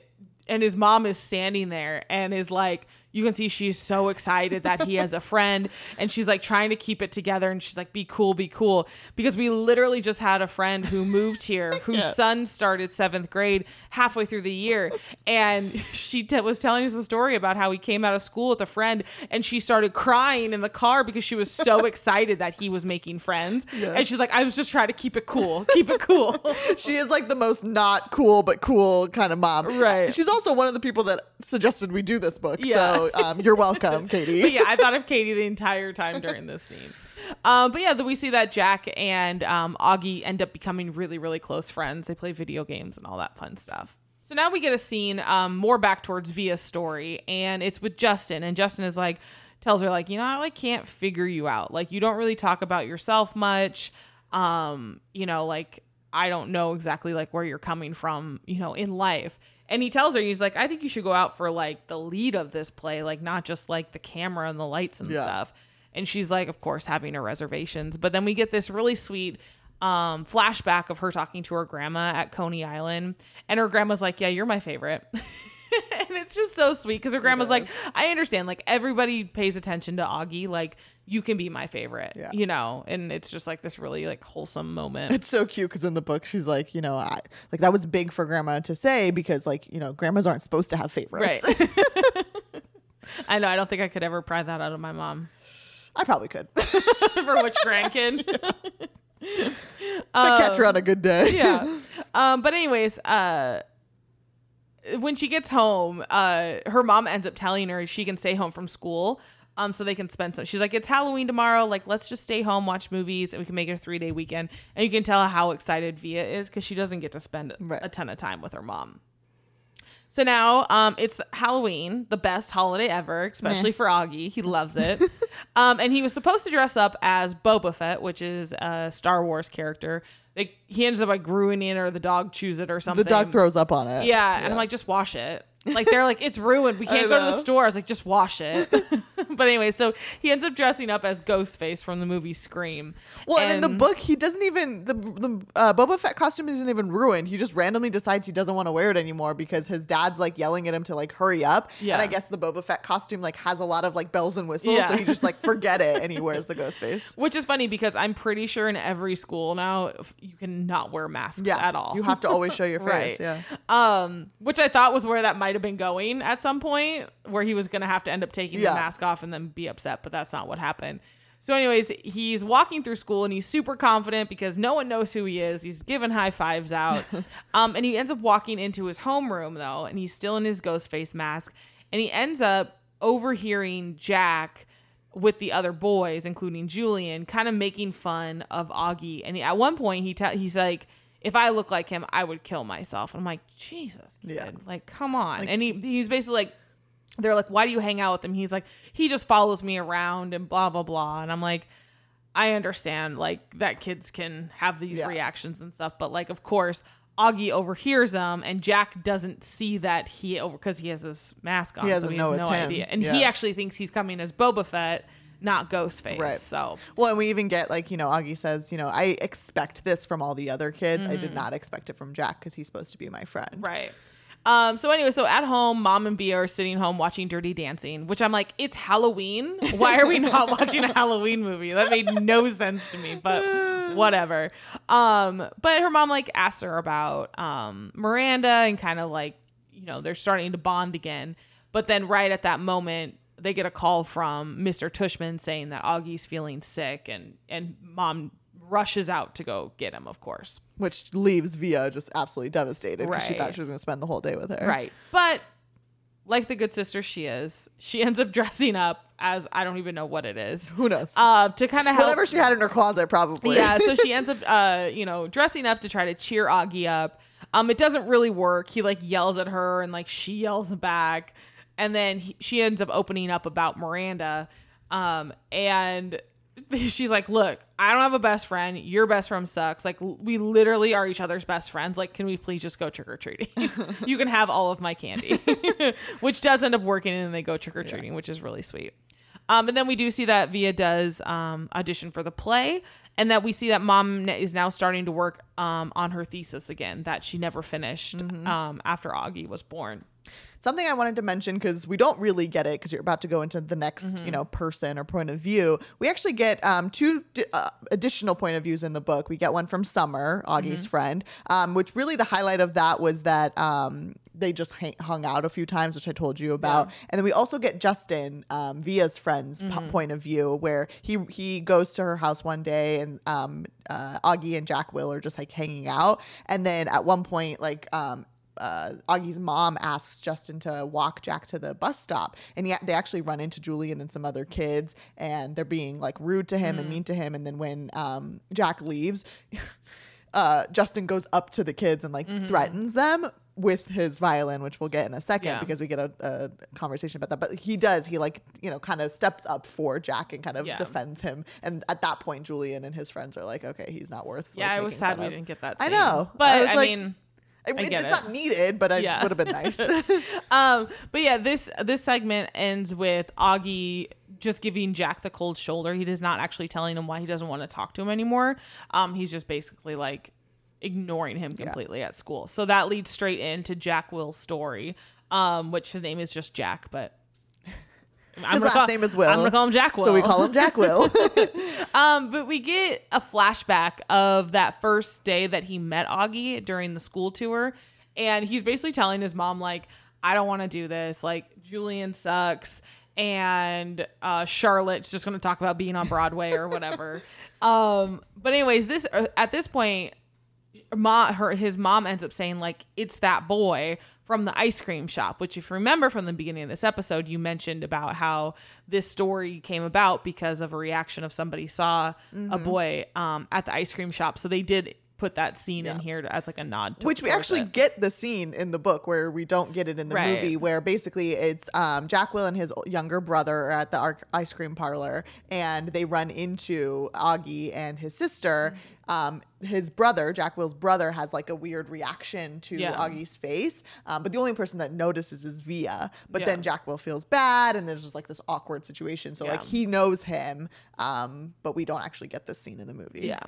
and his mom is standing there and is like you can see she's so excited that he has a friend and she's like trying to keep it together and she's like be cool be cool because we literally just had a friend who moved here whose Yes. son started seventh grade halfway through the year and she t- was telling us the story about how he came out of school with a friend and she started crying in the car because she was so excited that he was making friends and she's like i was just trying to keep it cool keep it cool she is like the most not cool but cool kind of mom. Right. She's also one of the people that suggested we do this book. Yeah. So um, you're welcome, Katie. but yeah, I thought of Katie the entire time during this scene. Um, but yeah, we see that Jack and um, Augie end up becoming really, really close friends. They play video games and all that fun stuff. So now we get a scene um, more back towards Via's story, and it's with Justin. And Justin is like, tells her like, you know, I like can't figure you out. Like you don't really talk about yourself much. Um, you know, like I don't know exactly like where you're coming from, you know, in life. And he tells her, he's like, I think you should go out for like the lead of this play, like not just like the camera and the lights and Yeah. stuff. And she's like, of course, having her reservations. But then we get this really sweet um, flashback of her talking to her grandma at Coney Island. And her grandma's like, Yeah, you're my favorite. and it's just so sweet because her grandma's like, I understand. Like, everybody pays attention to Augie. Like, you can be my favorite, Yeah. you know? And it's just like this really like wholesome moment. It's so cute because in the book she's like, you know, I like that was big for grandma to say because like you know grandmas aren't supposed to have favorites. Right. I know. I don't think I could ever pry that out of my mom. I probably could. For which grandkid? I catch her on a good day. yeah. Um, but anyways, uh, when she gets home, uh, her mom ends up telling her she can stay home from school. Um, so they can spend some. She's like, it's Halloween tomorrow. Like, let's just stay home, watch movies, and we can make it a three day weekend. And you can tell how excited Via is because she doesn't get to spend Right. a ton of time with her mom. So now um, it's Halloween, the best holiday ever, especially for Augie. He loves it. um, and he was supposed to dress up as Boba Fett, which is a Star Wars character. Like he ends up like ruining it, or the dog chews it, or something. The dog throws up on it. Yeah, and I'm like, just wash it. Like they're like, it's ruined. We can't go to the store. I was like, just wash it. but anyway, so he ends up dressing up as Ghostface from the movie Scream. Well, and, in the book, he doesn't even the the uh, Boba Fett costume isn't even ruined. He just randomly decides he doesn't want to wear it anymore because his dad's like yelling at him to like hurry up. Yeah. And I guess the Boba Fett costume like has a lot of like bells and whistles, Yeah. so he just like forget it and he wears the ghost face. which is funny because I'm pretty sure in every school now you cannot wear masks Yeah, at all. You have to always show your face. Right. Yeah. um, which I thought was where that might have been going at some point, where he was going to have to end up taking Yeah. the mask off and then be upset, but that's not what happened. So, anyways, he's walking through school and he's super confident because no one knows who he is. He's giving high fives out, um, and he ends up walking into his homeroom though, and he's still in his ghost face mask, and he ends up overhearing Jack with the other boys, including Julian, kind of making fun of Augie. And he, at one point, he te- he's like, "If I look like him, I would kill myself." And I'm like, Jesus, kid. Yeah. like come on. and he he's basically like, they're like, "Why do you hang out with him?" He's like, "He just follows me around and blah blah blah." And I'm like. I understand like that kids can have these Yeah. reactions and stuff, but like of course Augie overhears them and Jack doesn't see that he over because he has his mask on, He so he has no him. idea. And he actually thinks he's coming as Boba Fett, not Ghostface. Right. So Well, and we even get like you know Augie says you know I expect this from all the other kids. I did not expect it from Jack because he's supposed to be my friend. Mm-hmm. right. Um, so anyway, so at home, mom and Via are sitting home watching Dirty Dancing, which I'm like, it's Halloween. Why are we not watching a Halloween movie? That made no sense to me, but whatever. Um, but her mom like asks her about um Miranda and kind of like, you know, they're starting to bond again. But then right at that moment, they get a call from Mr. Tushman saying that Augie's feeling sick and and mom rushes out to go get him, of course. Which leaves Via just absolutely devastated because she thought she was going to spend the whole day with her. Right. But like the good sister she is, she ends up dressing up as I don't even know what it is. Who knows? Uh, to kind of help. Whatever she had in her closet, probably. Yeah, so she ends up, uh, you know, dressing up to try to cheer Augie up. Um, it doesn't really work. He like yells at her, and like she yells back, and then he, she ends up opening up about Miranda. Um, and she's like, "Look, I don't have a best friend. Your best friend sucks. Like, we literally are each other's best friends. Like, can we please just go trick or treating? you can have all of my candy," which does end up working, and then they go trick or treating, which is really sweet. Um, and then we do see that Via does um, audition for the play, and that we see that mom is now starting to work um, on her thesis again that she never finished um, after Augie was born. Something I wanted to mention because we don't really get it because you're about to go into the next, Mm-hmm. you know, person or point of view. We actually get um, two d- uh, additional point of views in the book. We get one from Summer, Augie's Mm-hmm. friend, um, which really the highlight of that was that um, they just hung out a few times, which I told you about. And then we also get Justin, um, Via's friend's Mm-hmm. point of view, where he he goes to her house one day and um, uh, Augie and Jack Will are just like hanging out, and then at one point, like um, uh, Augie's mom asks Justin to walk Jack to the bus stop, and he, they actually run into Julian and some other kids, and they're being like rude to Mm. him and mean to him. And then when um, Jack leaves, uh, Justin goes up to the kids and like threatens them with his violin, which we'll get in a second. Yeah. because we get a, a conversation about that. But he does, he like, you know, kind of steps up for Jack and kind of Yeah. defends him. And at that point, Julian and his friends are like, okay, he's not worth. Yeah, like, I was sad we of. didn't get that. I know. but I I, like- mean, It- it's, it. not needed, but it Yeah. would have been nice. um, but yeah, this this segment ends with Augie just giving Jack the cold shoulder. He is not actually telling him why he doesn't want to talk to him anymore. Um, he's just basically like ignoring him completely at school. So that leads straight into Jack Will's story, um, which his name is just Jack, but I'm His last call- name is Will. I'm gonna call him Jack Will. so we call him Jack Will. Um, but we get a flashback of that first day that he met Augie during the school tour, and he's basically telling his mom like, "I don't want to do this. Like, Julian sucks." And uh, Charlotte's just going to talk about being on Broadway or whatever. um, but anyways, this uh, at this point, mom her his mom ends up saying like it's that boy from the ice cream shop which if you remember from the beginning of this episode you mentioned about how this story came about because of a reaction of somebody saw a boy um, at the ice cream shop so they did put that scene in here to, as like a nod to Which we actually it. get the scene in the book where we don't get it in the Right. movie, where basically it's um, Jack Will and his younger brother are at the ice cream parlor and they run into Augie and his sister. Um, his brother, Jack Will's brother, has like a weird reaction to Yeah. Augie's face, um, but the only person that notices is Via. But Yeah. then Jack Will feels bad, and there's just like this awkward situation. So like he knows him, um, but we don't actually get this scene in the movie. Yeah.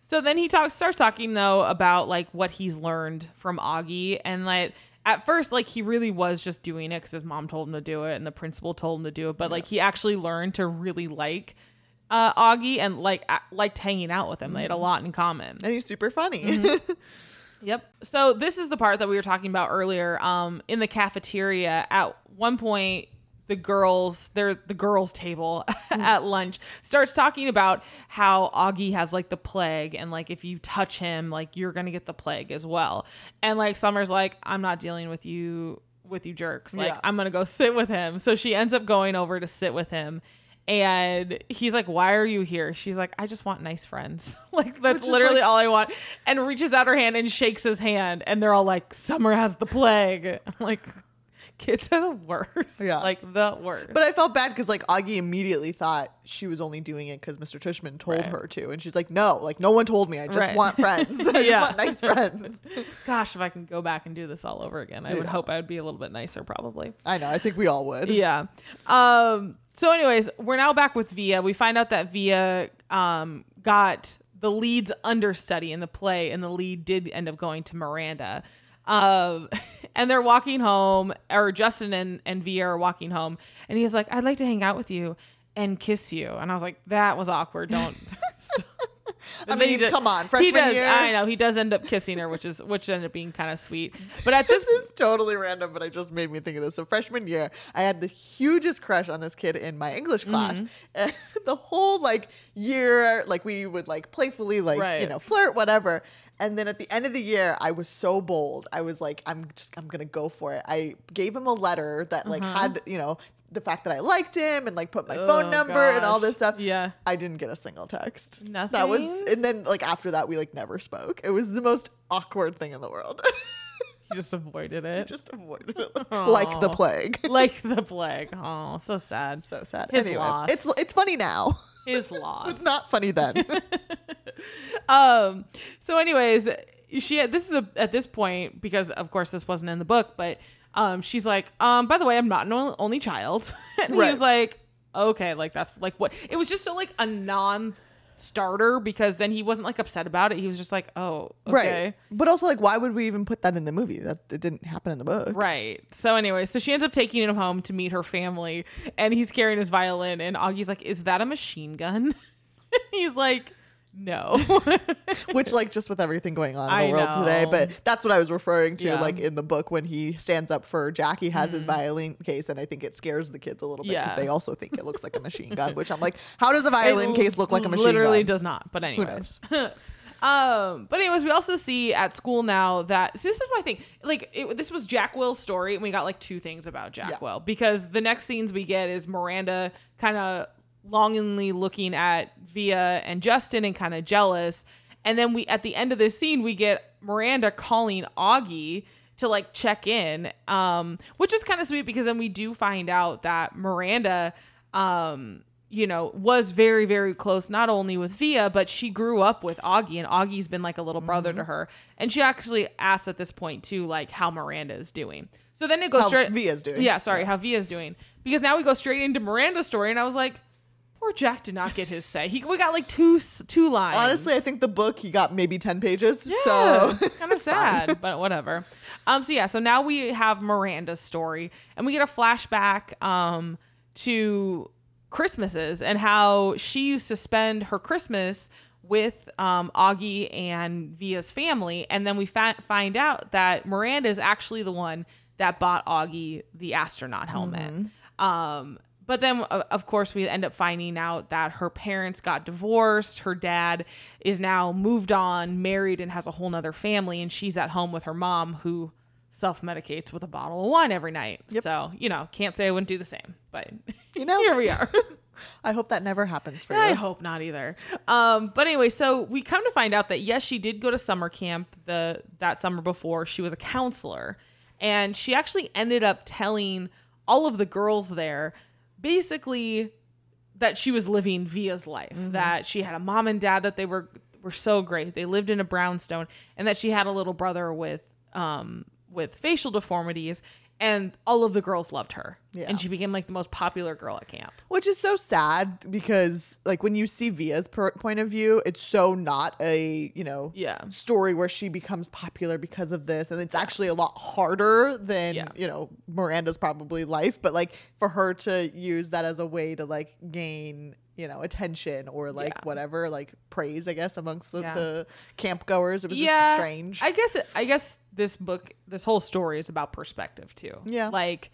So then he talks starts talking though about like what he's learned from Augie and like at first like he really was just doing it because his mom told him to do it and the principal told him to do it but like he actually learned to really like uh Augie and like liked hanging out with him they had a lot in common and he's super funny. Mm-hmm. Yep. So this is the part that we were talking about earlier. Um, in the cafeteria, at one point, the girls, they're the girls' table at lunch, starts talking about how Augie has like the plague, and like if you touch him, like you're gonna get the plague as well. And like Summer's like, I'm not dealing with you with you jerks. Like Yeah. I'm gonna go sit with him. So she ends up going over to sit with him. And he's like, Why are you here? She's like, I just want nice friends. like, that's literally like- all I want. And reaches out her hand and shakes his hand. And they're all like, Summer has the plague. I'm like, Kids are the worst. Yeah. Like, the worst. But I felt bad because like Augie immediately thought she was only doing it because Mr. Tushman told Right. her to, and she's like, "No, like no one told me. I just Right. want friends. I just want nice friends." Gosh, if I can go back and do this all over again, I would hope I would be a little bit nicer, probably. I know. I think we all would. yeah. Um, so, anyways, we're now back with Via. We find out that Via um, got the lead's understudy in the play, and the lead did end up going to Miranda. Um, and they're walking home, or Justin and, and Via are walking home, and he's like, I'd like to hang out with you and kiss you. And I was like, that was awkward. Don't. I he mean, did- come on, he freshman does, year. I know he does end up kissing her, which is which ended up being kind of sweet. But at this, This is totally random, but it just made me think of this. So freshman year, I had the hugest crush on this kid in my English class. Mm-hmm. And the whole like year, like we would like playfully like you know flirt, whatever. And then at the end of the year, I was so bold. I was like, I'm just I'm gonna go for it. I gave him a letter that like Uh-huh. had you know the fact that I liked him and like put my phone Oh, number and all this stuff. Yeah. I didn't get a single text. Nothing. That was and then like after that we like never spoke. It was the most awkward thing in the world. He just avoided it. just avoided it like the plague. like the plague. Oh, so sad. so sad. His anyway, loss. it's it's funny now. His lost. it's not funny then. Um. So, anyways, she. This is a, at this point because, of course, this wasn't in the book, but um, she's like, um, by the way, I'm not an only child, and Right. he's like, okay, like that's like what it was just so like a non starter because then he wasn't like upset about it. He was just like, oh, okay. Right. But also like why would we even put that in the movie? That it didn't happen in the book. Right. So anyway, so she ends up taking him home to meet her family, and he's carrying his violin, and Augie's like, "Is that a machine gun?" he's like, "No." Which like just with everything going on in I the world today, but that's what I was referring to Yeah. like in the book when he stands up for Jackie has his violin case and I think it scares the kids a little bit because. Yeah. they also think it looks like a machine gun, which I'm like, how does a violin It case look like a machine gun? It Literally gun? does not. But anyways. knows? um. But anyways, we also see at school now that so this is my thing. Like it, this was Jack Will's story, and we got like two things about Jack Yeah. Will because the next scenes we get is Miranda kind of longingly looking at Via and Justin and kind of jealous, and then we at the end of this scene we get Miranda calling Augie to like check in um which is kind of sweet because then we do find out that Miranda um you know was very very close not only with Via but she grew up with Augie and Augie's been like a little brother Mm-hmm. to her. And she actually asked at this point too like how Miranda is doing. So then it goes How straight Via's doing. yeah sorry how Via's doing. Because now we go straight into Miranda's story and I was like poor Jack did not get his say he we got like two two lines Honestly, I think the book he got maybe 10 pages. yeah, so it's kind of sad, but whatever. Um, so yeah, so now we have Miranda's story, and we get a flashback um to Christmases and how she used to spend her Christmas with um, Augie and Via's family, and then we fa- find out that Miranda is actually the one that bought Augie the astronaut helmet. Um, but then, of course, we end up finding out that her parents got divorced. Her dad is now moved on, married, and has a whole nother family. And she's at home with her mom, who self medicates with a bottle of wine every night. So, you know, can't say I wouldn't do the same, but You know- here we are. I hope that never happens for you. I hope not either. Um, but anyway, so we come to find out that yes, she did go to summer camp the that summer before. She was a counselor, and she actually ended up telling all of the girls there basically that she was living Via's life. That she had a mom and dad that they were were so great. They lived in a brownstone, and that she had a little brother with um with facial deformities. And all of the girls loved her, Yeah. and she became like the most popular girl at camp. Which is so sad because, like, when you see Via's per- point of view, it's so not a you know Yeah. story where she becomes popular because of this, and it's actually a lot harder than Yeah. you know Miranda's probably life. But like for her to use that as a way to like gain you know attention or like Yeah. whatever like praise, I guess amongst the, Yeah. the camp goers, it was just strange. I guess it, I guess this book, this whole story is about perspective too. Yeah. Like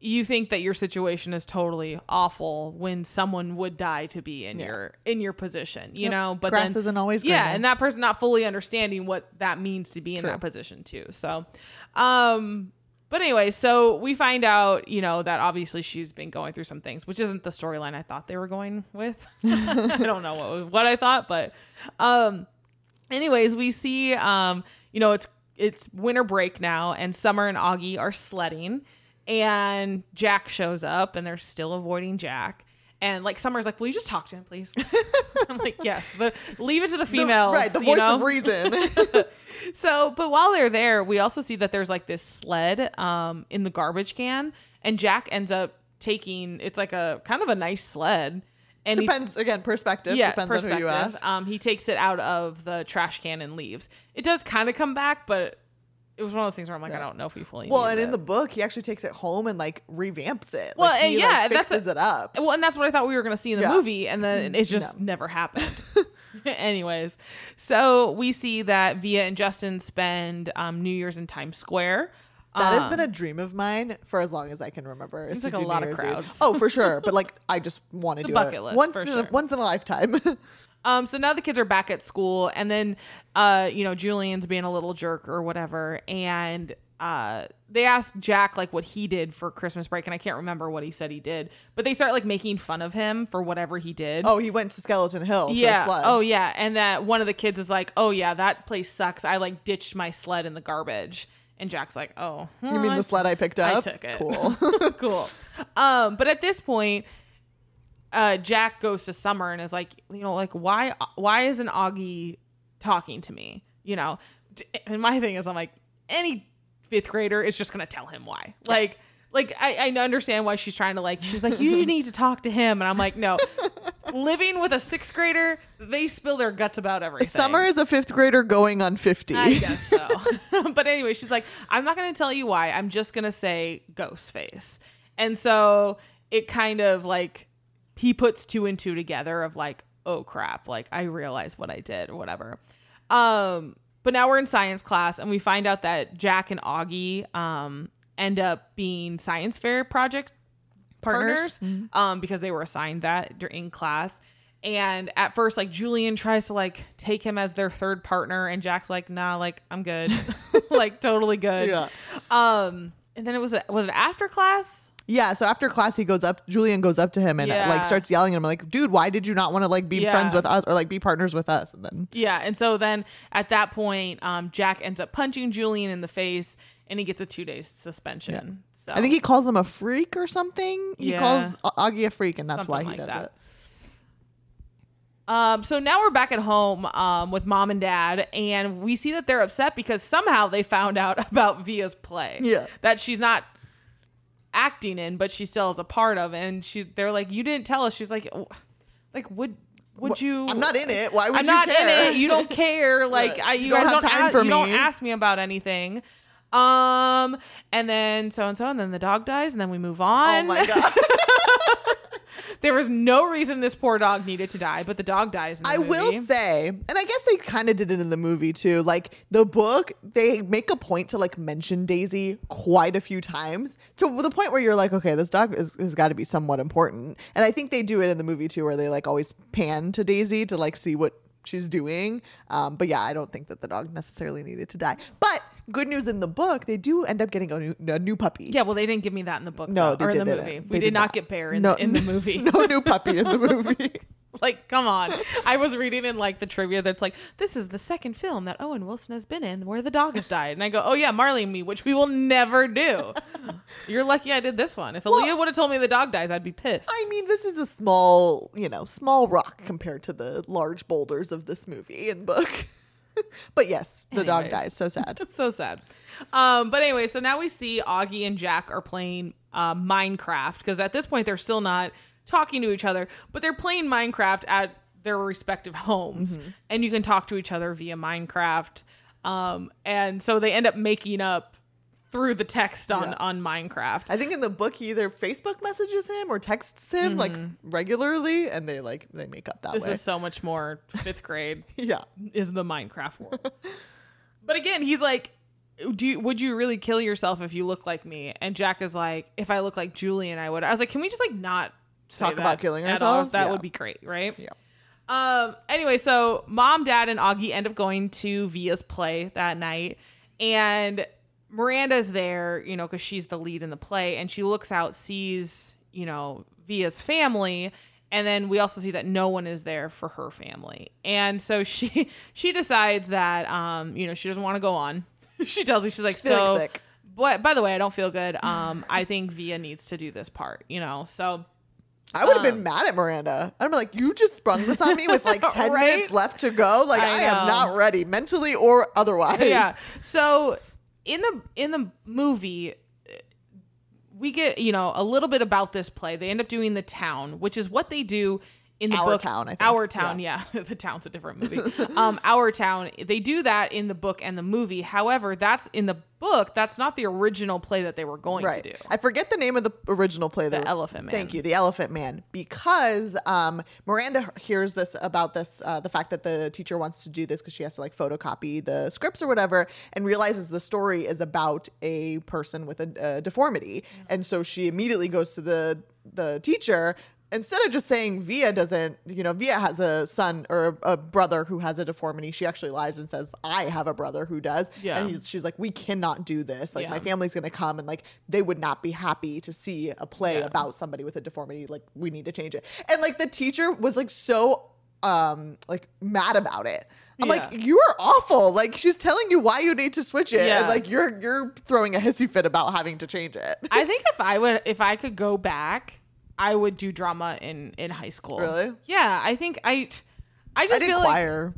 you think that your situation is totally awful when someone would die to be in Yeah. your in your position, you Yep. know, but Grass then isn't always Yeah, greener. and that person not fully understanding what that means to be in True. that position too. So, um but anyway, so we find out, you know, that obviously she's been going through some things, which isn't the storyline I thought they were going with. I don't know what what I thought, but um anyways, we see um, you know, it's it's winter break now and Summer and Augie are sledding and Jack shows up and they're still avoiding Jack. And like Summer's like, "Will you just talk to him, please?" I'm like, "Yes." The leave it to the The- females, right, the voice know? of reason. So, but while they're there, we also see that there's like this sled um, in the garbage can, and Jack ends up taking. It's like a kind of a nice sled, and he- depends again, perspective. yeah, depends on who you ask. Um, he takes it out of the trash can and leaves. It does kind of come back, but it was one of those things where I'm like, I don't know if he fully. Well, and in the book, he actually takes it home and like revamps it. Well, like, and he, yeah, like, that's fixes a- it up. Well, and that's what I thought we were going to see in the Yeah. movie, and then it just No. never happened. Anyways, so we see that Via and Justin spend um, New Year's in Times Square. That has Um, been a dream of mine for as long as I can remember. Seems like a New lot of Year's Eve. crowds. Oh, for sure. But like, I just want to do bucket it list, once in sure. a, once in a lifetime. Um, so now the kids are back at school, and then, uh, you know, Julian's being a little jerk or whatever, and uh, they ask Jack like what he did for Christmas break, and I can't remember what he said he did, but they start like making fun of him for whatever he did. oh, he went to Skeleton Hill. To yeah. sled. Oh yeah, and that one of the kids is like, "Oh yeah, that place sucks. I like ditched my sled in the garbage." And Jack's like, "Oh, you mean the sled I picked up? I took it. Cool. cool. Um, but at this point, uh, Jack goes to Summer and is like, you know, like why why isn't Augie talking to me? You know, and my thing is, I'm like, any fifth grader is just gonna tell him why. Like, like I, I understand why she's trying to like. She's like, you need to talk to him, and I'm like, no. Living with a sixth grader, they spill their guts about everything. Summer is a fifth grader going on 50. I guess so. but anyway, she's like, I'm not going to tell you why. I'm just going to say ghost face. And so it kind of like he puts two and two together of like, oh crap, like I realize what I did or whatever. Um, but now we're in science class and we find out that Jack and Augie um end up being science fair project partners, Partners. um because they were assigned that during class and at first like julian tries to like take him as their third partner and jack's like nah like i'm good like totally good Yeah. um and then it was a, was it after class Yeah, so after class, he goes up. Julian goes up to him and uh, Yeah. like starts yelling at him, like, "Dude, why did you not want to like be Yeah. friends with us or like be partners with us?" And then yeah and so then at that point um jack ends up punching julian in the face and he gets a two day suspension so I think he calls him a freak or something. He Yeah. calls Augie a freak, and that's why he like does that. it. Um, so now we're back at home um, with mom and dad, and we see that they're upset because somehow they found out about Via's play. Yeah. that she's not acting in, but she still is a part of. And she, they're like, "You didn't tell us." She's like, "Oh, "Like, would would Wh- you?" I'm not in it. Why would you I'm you not care? in it. You don't care. Like, I, you, You don't guys have don't time ask, for you don't me. ask me about anything. Um, and then so and so, and then the dog dies, and then we move on. Oh my god. There was no reason this poor dog needed to die, but the dog dies. In the I movie. will say, and I guess they kind of did it in the movie too. Like the book, they make a point to like mention Daisy quite a few times to the point where you're like, okay, this dog is, has got to be somewhat important. And I think they do it in the movie too, where they like always pan to Daisy to like see what she's doing. Um, but yeah, I don't think that the dog necessarily needed to die. But good news in the book, they do end up getting a new, a new puppy. Yeah, well, they didn't give me that in the book. No, though, they or in the movie. We did, did not, get Bear in, No- the, in the movie. no new puppy in the movie. like, come on. I was reading in like the trivia that's like, this is the second film that Owen Wilson has been in where the dog has died, and I go, oh yeah, Marley and Me, which we will never do. You're lucky I did this one. If Aaliyah would have told me the dog dies, I'd be pissed. I mean, this is a small, you know, small rock compared to the large boulders of this movie and book. but yes, the dog dies. So sad. so sad. Um, but anyway, so now we see Augie and Jack are playing uh, Minecraft because at this point they're still not talking to each other, but they're playing Minecraft at their respective homes, and you can talk to each other via Minecraft. Um, and so they end up making up through the text on Yeah. on Minecraft. I think in the book, he either Facebook messages him or texts him like regularly, and they like they make up that Mm-hmm. This way. is so much more fifth grade. yeah. is the Minecraft world. but again, he's like, "Do you, would you really kill yourself if you look like me?" And Jack is like, "If I look like Julian, I would." I was like, "Can we just like not Talk about killing at all? ourselves? That Yeah. would be great, right?" Yeah. Um. Anyway, so mom, dad, and Augie end up going to Via's play that night, and Miranda's there, you know, because she's the lead in the play, and she looks out, sees, you know, Via's family, and then we also see that no one is there for her family, and so she she decides that, um, you know, she doesn't want to go on. she tells me she's like, feeling so, sick. but by the way, I don't feel good. Um, I think Via needs to do this part, you know, so. I would have Um, been mad at Miranda. I'm like, you just sprung this on me with like 10 Right? minutes left to go. Like, I I, am not ready mentally or otherwise. yeah. So in the in the movie, we get you know a little bit about this play. They end up doing the town, which is what they do in the Our book. Town, I think. Our town, yeah. the town's a different movie. um, Our town. They do that in the book and the movie. However, that's in the book. That's not the original play that they were going Right. to do. I forget the name of the original play. The Elephant Man. Thank you, the Elephant Man, because um, Miranda hears this about this, uh, the fact that the teacher wants to do this because she has to like photocopy the scripts or whatever, and realizes the story is about a person with a, a deformity, Mm-hmm. and so she immediately goes to the the teacher. Instead of just saying Via doesn't, you know, Via has a son or a brother who has a deformity, she actually lies and says, I have a brother who does. Yeah. And he's, she's like, we cannot do this. Like, Yeah. my family's going to come and, like, they would not be happy to see a play Yeah. about somebody with a deformity. Like, we need to change it. And, like, the teacher was, like, so, um, like, mad about it. I'm like, you are awful. Like, she's telling you why you need to switch it. Yeah. And, like, you're, you're throwing a hissy fit about having to change it. I think if I would, if I could go back, I would do drama in in high school. Really? Yeah, I think I. I just I did feel like choir.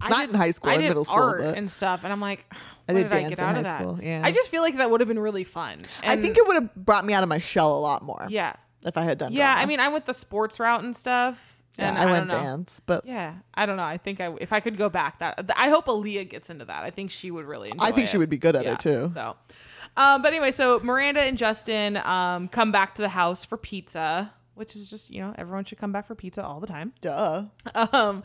I not did- in high school, I in did middle school. art but and stuff, and I'm like, I did did I dance get in out high that? school, yeah. I just feel like that would have been really fun. I think it would have brought me out of my shell a lot more. yeah, If I had done that. yeah. drama. I mean, I went the sports route and stuff. yeah, and I, don't went dance, but Yeah, I don't know. I think I if I could go back, that I hope Aaliyah gets into that. I think she would really enjoy it. I think she would be good at Yeah, it too. So, um, but anyway, so Miranda and Justin um, come back to the house for pizza, which is just you know everyone should come back for pizza all the time. Duh. Um,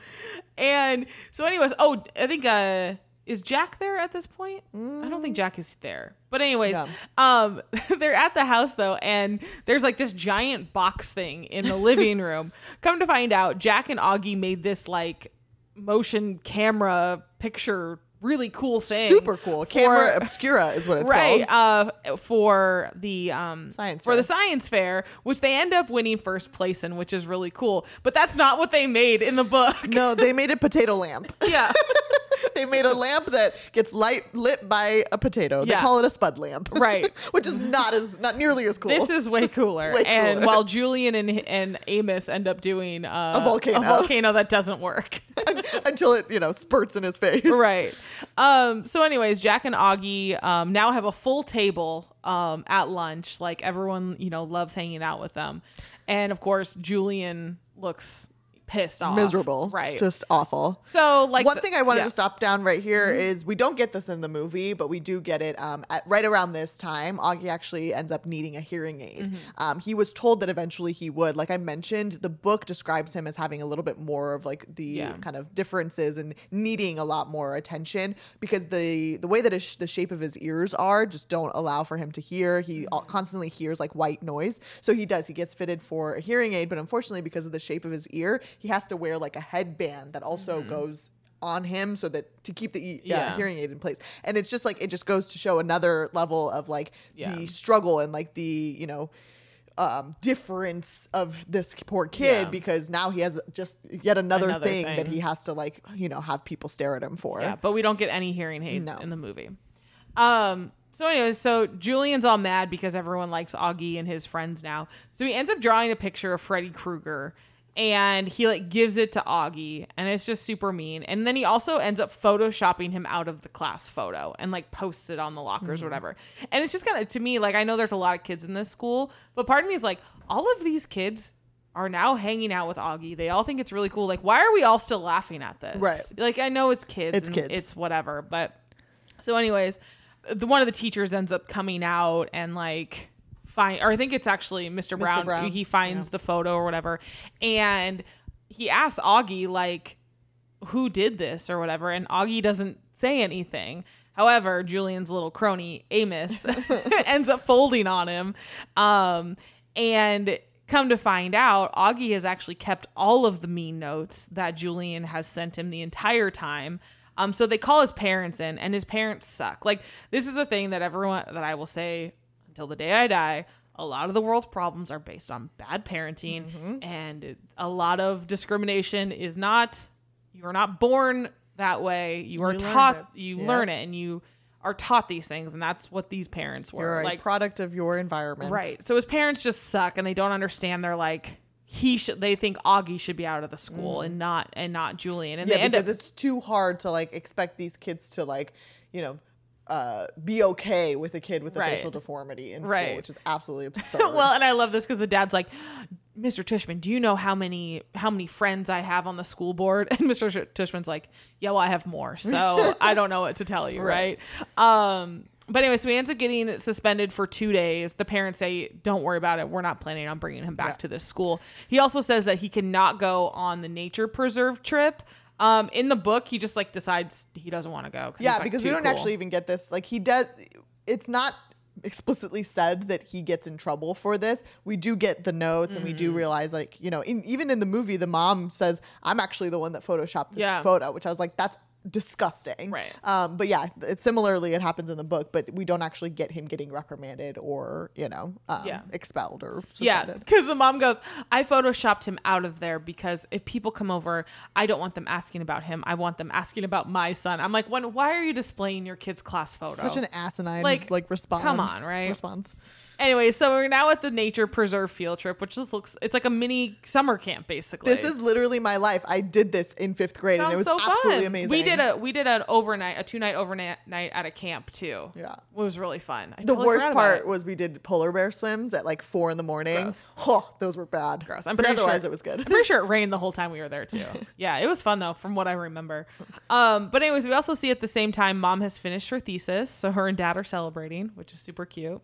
and so, anyways, oh, I think uh, is Jack there at this point? I don't think Jack is there. But anyways, No. um, they're at the house though, and there's like this giant box thing in the living room. Come to find out, Jack and Augie made this like motion camera picture, really cool thing. Super cool. Camera obscura is what it's right called. uh for the um Science for fair. the science fair which they end up winning first place in which is really cool but that's not what they made in the book No, they made a potato lamp. yeah they made a lamp that gets light lit by a potato. They Yeah. call it a spud lamp. Right. Which is not as not nearly as cool. this is way cooler Way and cooler. while julian and and amos end up doing uh, A volcano. a volcano that doesn't work until it, you know, spurts in his face. right um so anyways jack and augie um now have a full table um at lunch like everyone you know loves hanging out with them and of course julian looks pissed off Miserable. right Just awful. so like One the- thing I wanted yeah. Mm-hmm. to stop down right here is we don't get this in the movie, but we do get it um, at right around this time. Augie actually ends up needing a hearing aid. Mm-hmm. Um, he was told that eventually he would. Like I mentioned, the book describes him as having a little bit more of like the Yeah. kind of differences and needing a lot more attention because the the way that his, the shape of his ears are just don't allow for him to hear. He Mm-hmm. constantly hears like white noise, so he does. He gets fitted for a hearing aid, but unfortunately, because of the shape of his ear, he has to wear like a headband that also goes on him so that to keep the uh, Mm-hmm. Yeah. hearing aid in place and it's just like it just goes to show another level of like Yeah. the struggle and like the you know um difference of this poor kid Yeah. because now he has just yet another, Another thing, that he has to like you know have people stare at him for Yeah, but we don't get any hearing aids No. in the movie. Um. So, anyways, so Julian's all mad because everyone likes Augie and his friends now. So he ends up drawing a picture of Freddy Krueger, and he like gives it to Augie, and it's just super mean. And then he also ends up photoshopping him out of the class photo and like posts it on the lockers or mm-hmm. whatever. And it's just kind of to me like I know there's a lot of kids in this school, but part of me is like all of these kids are now hanging out with Augie. They all think it's really cool. Like, why are we all still laughing at this? Right. Like, I know it's kids. It's and kids. It's whatever. But so, anyways, the one of the teachers ends up coming out and like find, or I think it's actually Mr. Brown. Brown, He finds the photo or whatever, and he asks Augie like, "Who did this?" or whatever, and Augie doesn't say anything. However, Julian's little crony Amos ends up folding on him, um, and come to find out, Augie has actually kept all of the mean notes that Julian has sent him the entire time. Um, so they call his parents in, and his parents suck. Like this is the thing that everyone that I will say until the day I die. A lot of the world's problems are based on bad parenting, Mm-hmm. and a lot of discrimination is not. You are not born that way. You are You taught. You Yeah. learn it, and you are taught these things, and that's what these parents were. You're a like product of your environment. Right. So his parents just suck and they don't understand. They're like he should. They think Augie should be out of the school and not and not Julian. And Mm. Yeah, they end because up. it's too hard to like expect these kids to like, you know, uh, be okay with a kid with a Right. facial deformity in Right. school, which is absolutely absurd. well, and I love this because the dad's like, Mr. Tushman, do you know how many how many friends I have on the school board? And Mr. Sh- Tushman's like, Yeah, well, I have more, so I don't know what to tell you, right? Um, but anyway, so he ends up getting suspended for two days. The parents say, "Don't worry about it. We're not planning on bringing him back Yeah. to this school." He also says that he cannot go on the nature preserve trip. Um, in the book, he just like decides he doesn't want to go. yeah, like, because we don't cool. actually even get this. Like he does, it's not explicitly said that he gets in trouble for this. We do get the notes, and we Mm-hmm. do realize, like you know, in, even in the movie, the mom says, "I'm actually the one that photoshopped this Yeah. photo," which I was like, "That's." Disgusting Right. um but yeah it's similarly it happens in the book but we don't actually get him getting reprimanded or you know um, Yeah. expelled or Yeah, because the mom goes, I photoshopped him out of there because if people come over, I don't want them asking about him. I want them asking about my son. I'm like, when? Why are you displaying your kid's class photo? such an asinine Like, like like response come on, right? response anyway, so we're now at the nature preserve field trip, which just looks it's like a mini summer camp basically. This is literally my life. I did this in fifth grade, and it was so absolutely fun. amazing. We did a we did an overnight, a two night overnight night at a camp too. Yeah. it was really fun. I The totally worst part was we did polar bear swims at like four in the morning. Gross. Oh, those were bad. gross. I'm but pretty otherwise sure, it was good. I'm pretty sure it rained the whole time we were there too. yeah, it was fun though, from what I remember. Um, but anyways, we also see at the same time, mom has finished her thesis, so her and dad are celebrating, which is super cute.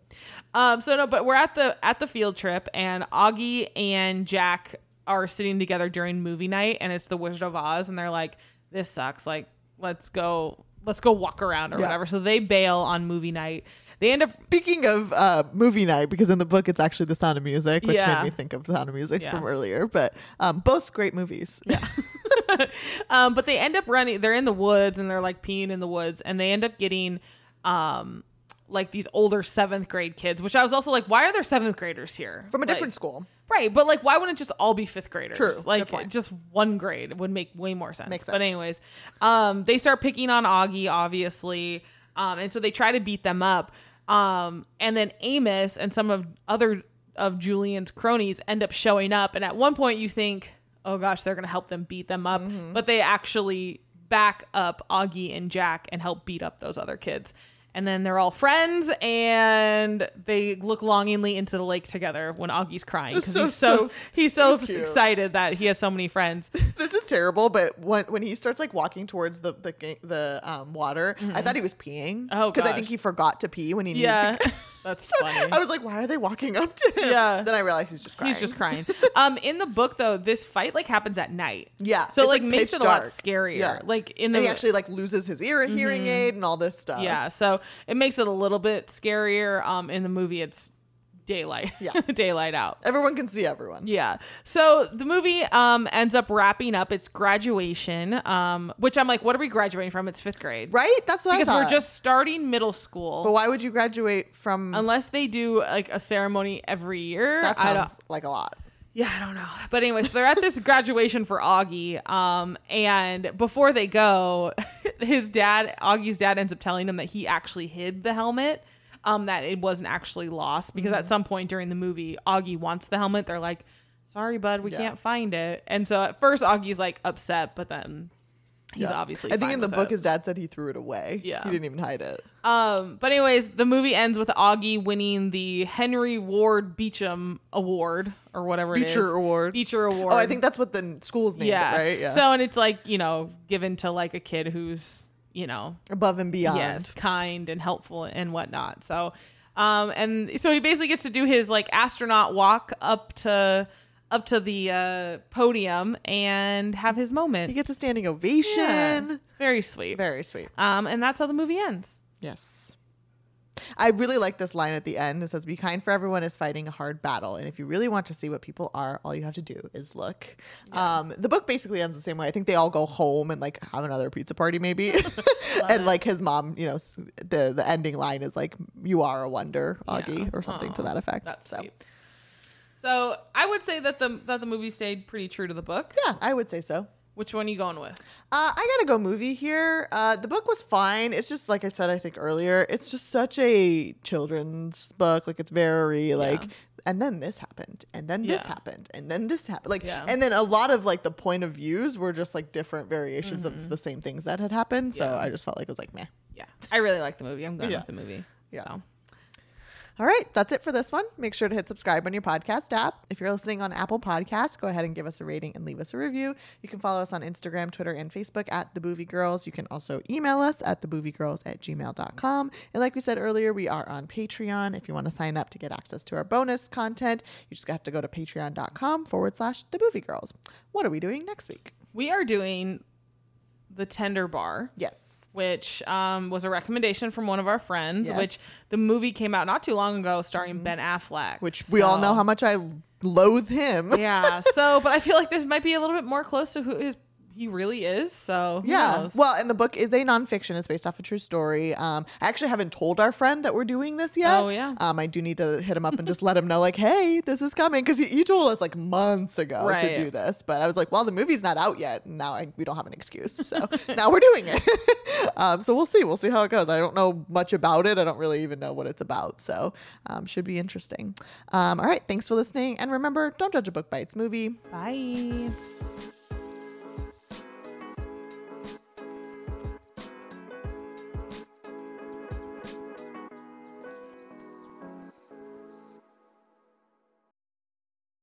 Um, so no, but we're at the at the field trip, and Augie and Jack are sitting together during movie night, and it's the Wizard of Oz, and they're like, "This sucks. Like, let's go." Let's go walk around or Yeah. whatever. So they bail on movie night. They end up Speaking of uh, movie night, because in the book it's actually The Sound of Music, which Yeah. made me think of The Sound of Music Yeah. from earlier. But um, both great movies. Yeah. um, but they end up running. They're in the woods and they're like peeing in the woods, and they end up getting um like these older seventh grade kids. Which I was also like, why are there seventh graders here from a Like- different school. Right, but like, why wouldn't it just all be fifth graders? True, like just one grade would make way more sense. Makes sense. But anyways, um, they start picking on Augie, obviously, um, and so they try to beat them up. Um, and then Amos and some of other of Julian's cronies end up showing up, and at one point you think, oh gosh, they're gonna help them beat them up, Mm-hmm. but they actually back up Augie and Jack and help beat up those other kids. And then they're all friends, and they look longingly into the lake together when Augie's crying because So- he's so, so- he's so it was cute. excited that he has so many friends. this is terrible, but when when he starts like walking towards the the the um, water, I thought he was peeing. Oh, because I think he forgot to pee when he needed Yeah, to. that's So funny. I was like, why are they walking up to him? Yeah. Then I realized he's just crying. He's just crying. Um, in the book though, this fight like happens at night. Yeah, so like, like, makes it a lot scarier. Yeah. Like in And the he actually like loses his ear, hearing aid, and all this stuff. yeah, so it makes it a little bit scarier. Um, in the movie, it's daylight. Yeah. daylight out. Everyone can see everyone. Yeah. So the movie um ends up wrapping up its graduation. Um, which I'm like, what are we graduating from? It's fifth grade. Right? That's what Because I thought. Because we're just starting middle school. But why would you graduate from? unless they do like a ceremony every year. that sounds like a lot. Yeah, I don't know. But anyway, so they're at this graduation for Augie. Um, and before they go, his dad, Augie's dad, ends up telling him that he actually hid the helmet. Um, that it wasn't actually lost because Mm-hmm. at some point during the movie, Augie wants the helmet. They're like, "Sorry, bud, we Yeah. can't find it." And so at first, Augie's like upset, but then he's Yeah. obviously. I think in the book, it. his dad said he threw it away. Yeah. He didn't even hide it. Um, but anyways, the movie ends with Augie winning the Henry Ward Beecham Award or whatever it is. Beecher Award. Beecher Award. Oh, I think that's what the school's named, yeah. it, right? Yeah. So and it's like you know given to like a kid who's you know above and beyond. yes kind and helpful and whatnot. So, um, and so he basically gets to do his like astronaut walk up to up to the uh, podium and have his moment. He gets a standing ovation. Yeah. It's very sweet. Very sweet. Um, and that's how the movie ends. Yes. I really like this line at the end. It says, Be kind for everyone is fighting a hard battle. And if you really want to see what people are, all you have to do is look. Um, the book basically ends the same way. I think they all go home and like have another pizza party, maybe. and like his mom, you know, the, the ending line is like, You are a wonder, Augie, Yeah. or something to that effect. That's so, sweet. So I would say that the that the movie stayed pretty true to the book. yeah, I would say so. Which one are you going with? Uh, I gotta go movie here. Uh, the book was fine. It's just like I said, I think earlier, it's just such a children's book. Like it's very like, and then this happened, and then this Yeah. happened, and then this happened. Like, Yeah. and then a lot of like the point of views were just like different variations of the same things that had happened. So Mm-hmm. Yeah. I just felt like it was like meh. Yeah, I really like the movie. I'm going Yeah. with the movie. Yeah. So. All right, that's it for this one. Make sure to hit subscribe on your podcast app. If you're listening on Apple Podcasts, go ahead and give us a rating and leave us a review. You can follow us on Instagram, Twitter, and Facebook at The Boovie Girls. You can also email us at thebooviegirls at gmail.com. And like we said earlier, we are on Patreon. If you want to sign up to get access to our bonus content, you just have to go to patreon.com forward slash The Boovie Girls. What are we doing next week? We are doing the Tender Bar, Yes. Which um, was a recommendation from one of our friends. Yes. Which the movie came out not too long ago, starring Ben Affleck. Which we all know how much I loathe him. yeah. So, but I feel like this might be a little bit more close to who his he really is. So Yeah. Well, and the book is a nonfiction. It's based off a true story. Um, I actually haven't told our friend that we're doing this yet. Oh, yeah. Um, I do need to hit him up and just let him know, like, hey, this is coming. Because you told us like months ago to do this. But I was like, well, the movie's not out yet. And now I, we don't have an excuse. So now we're doing it. um, so we'll see. We'll see how it goes. I don't know much about it. I don't really even know what it's about. So um, should be interesting. Um, all right. Thanks for listening. And remember, don't judge a book by its movie. Bye.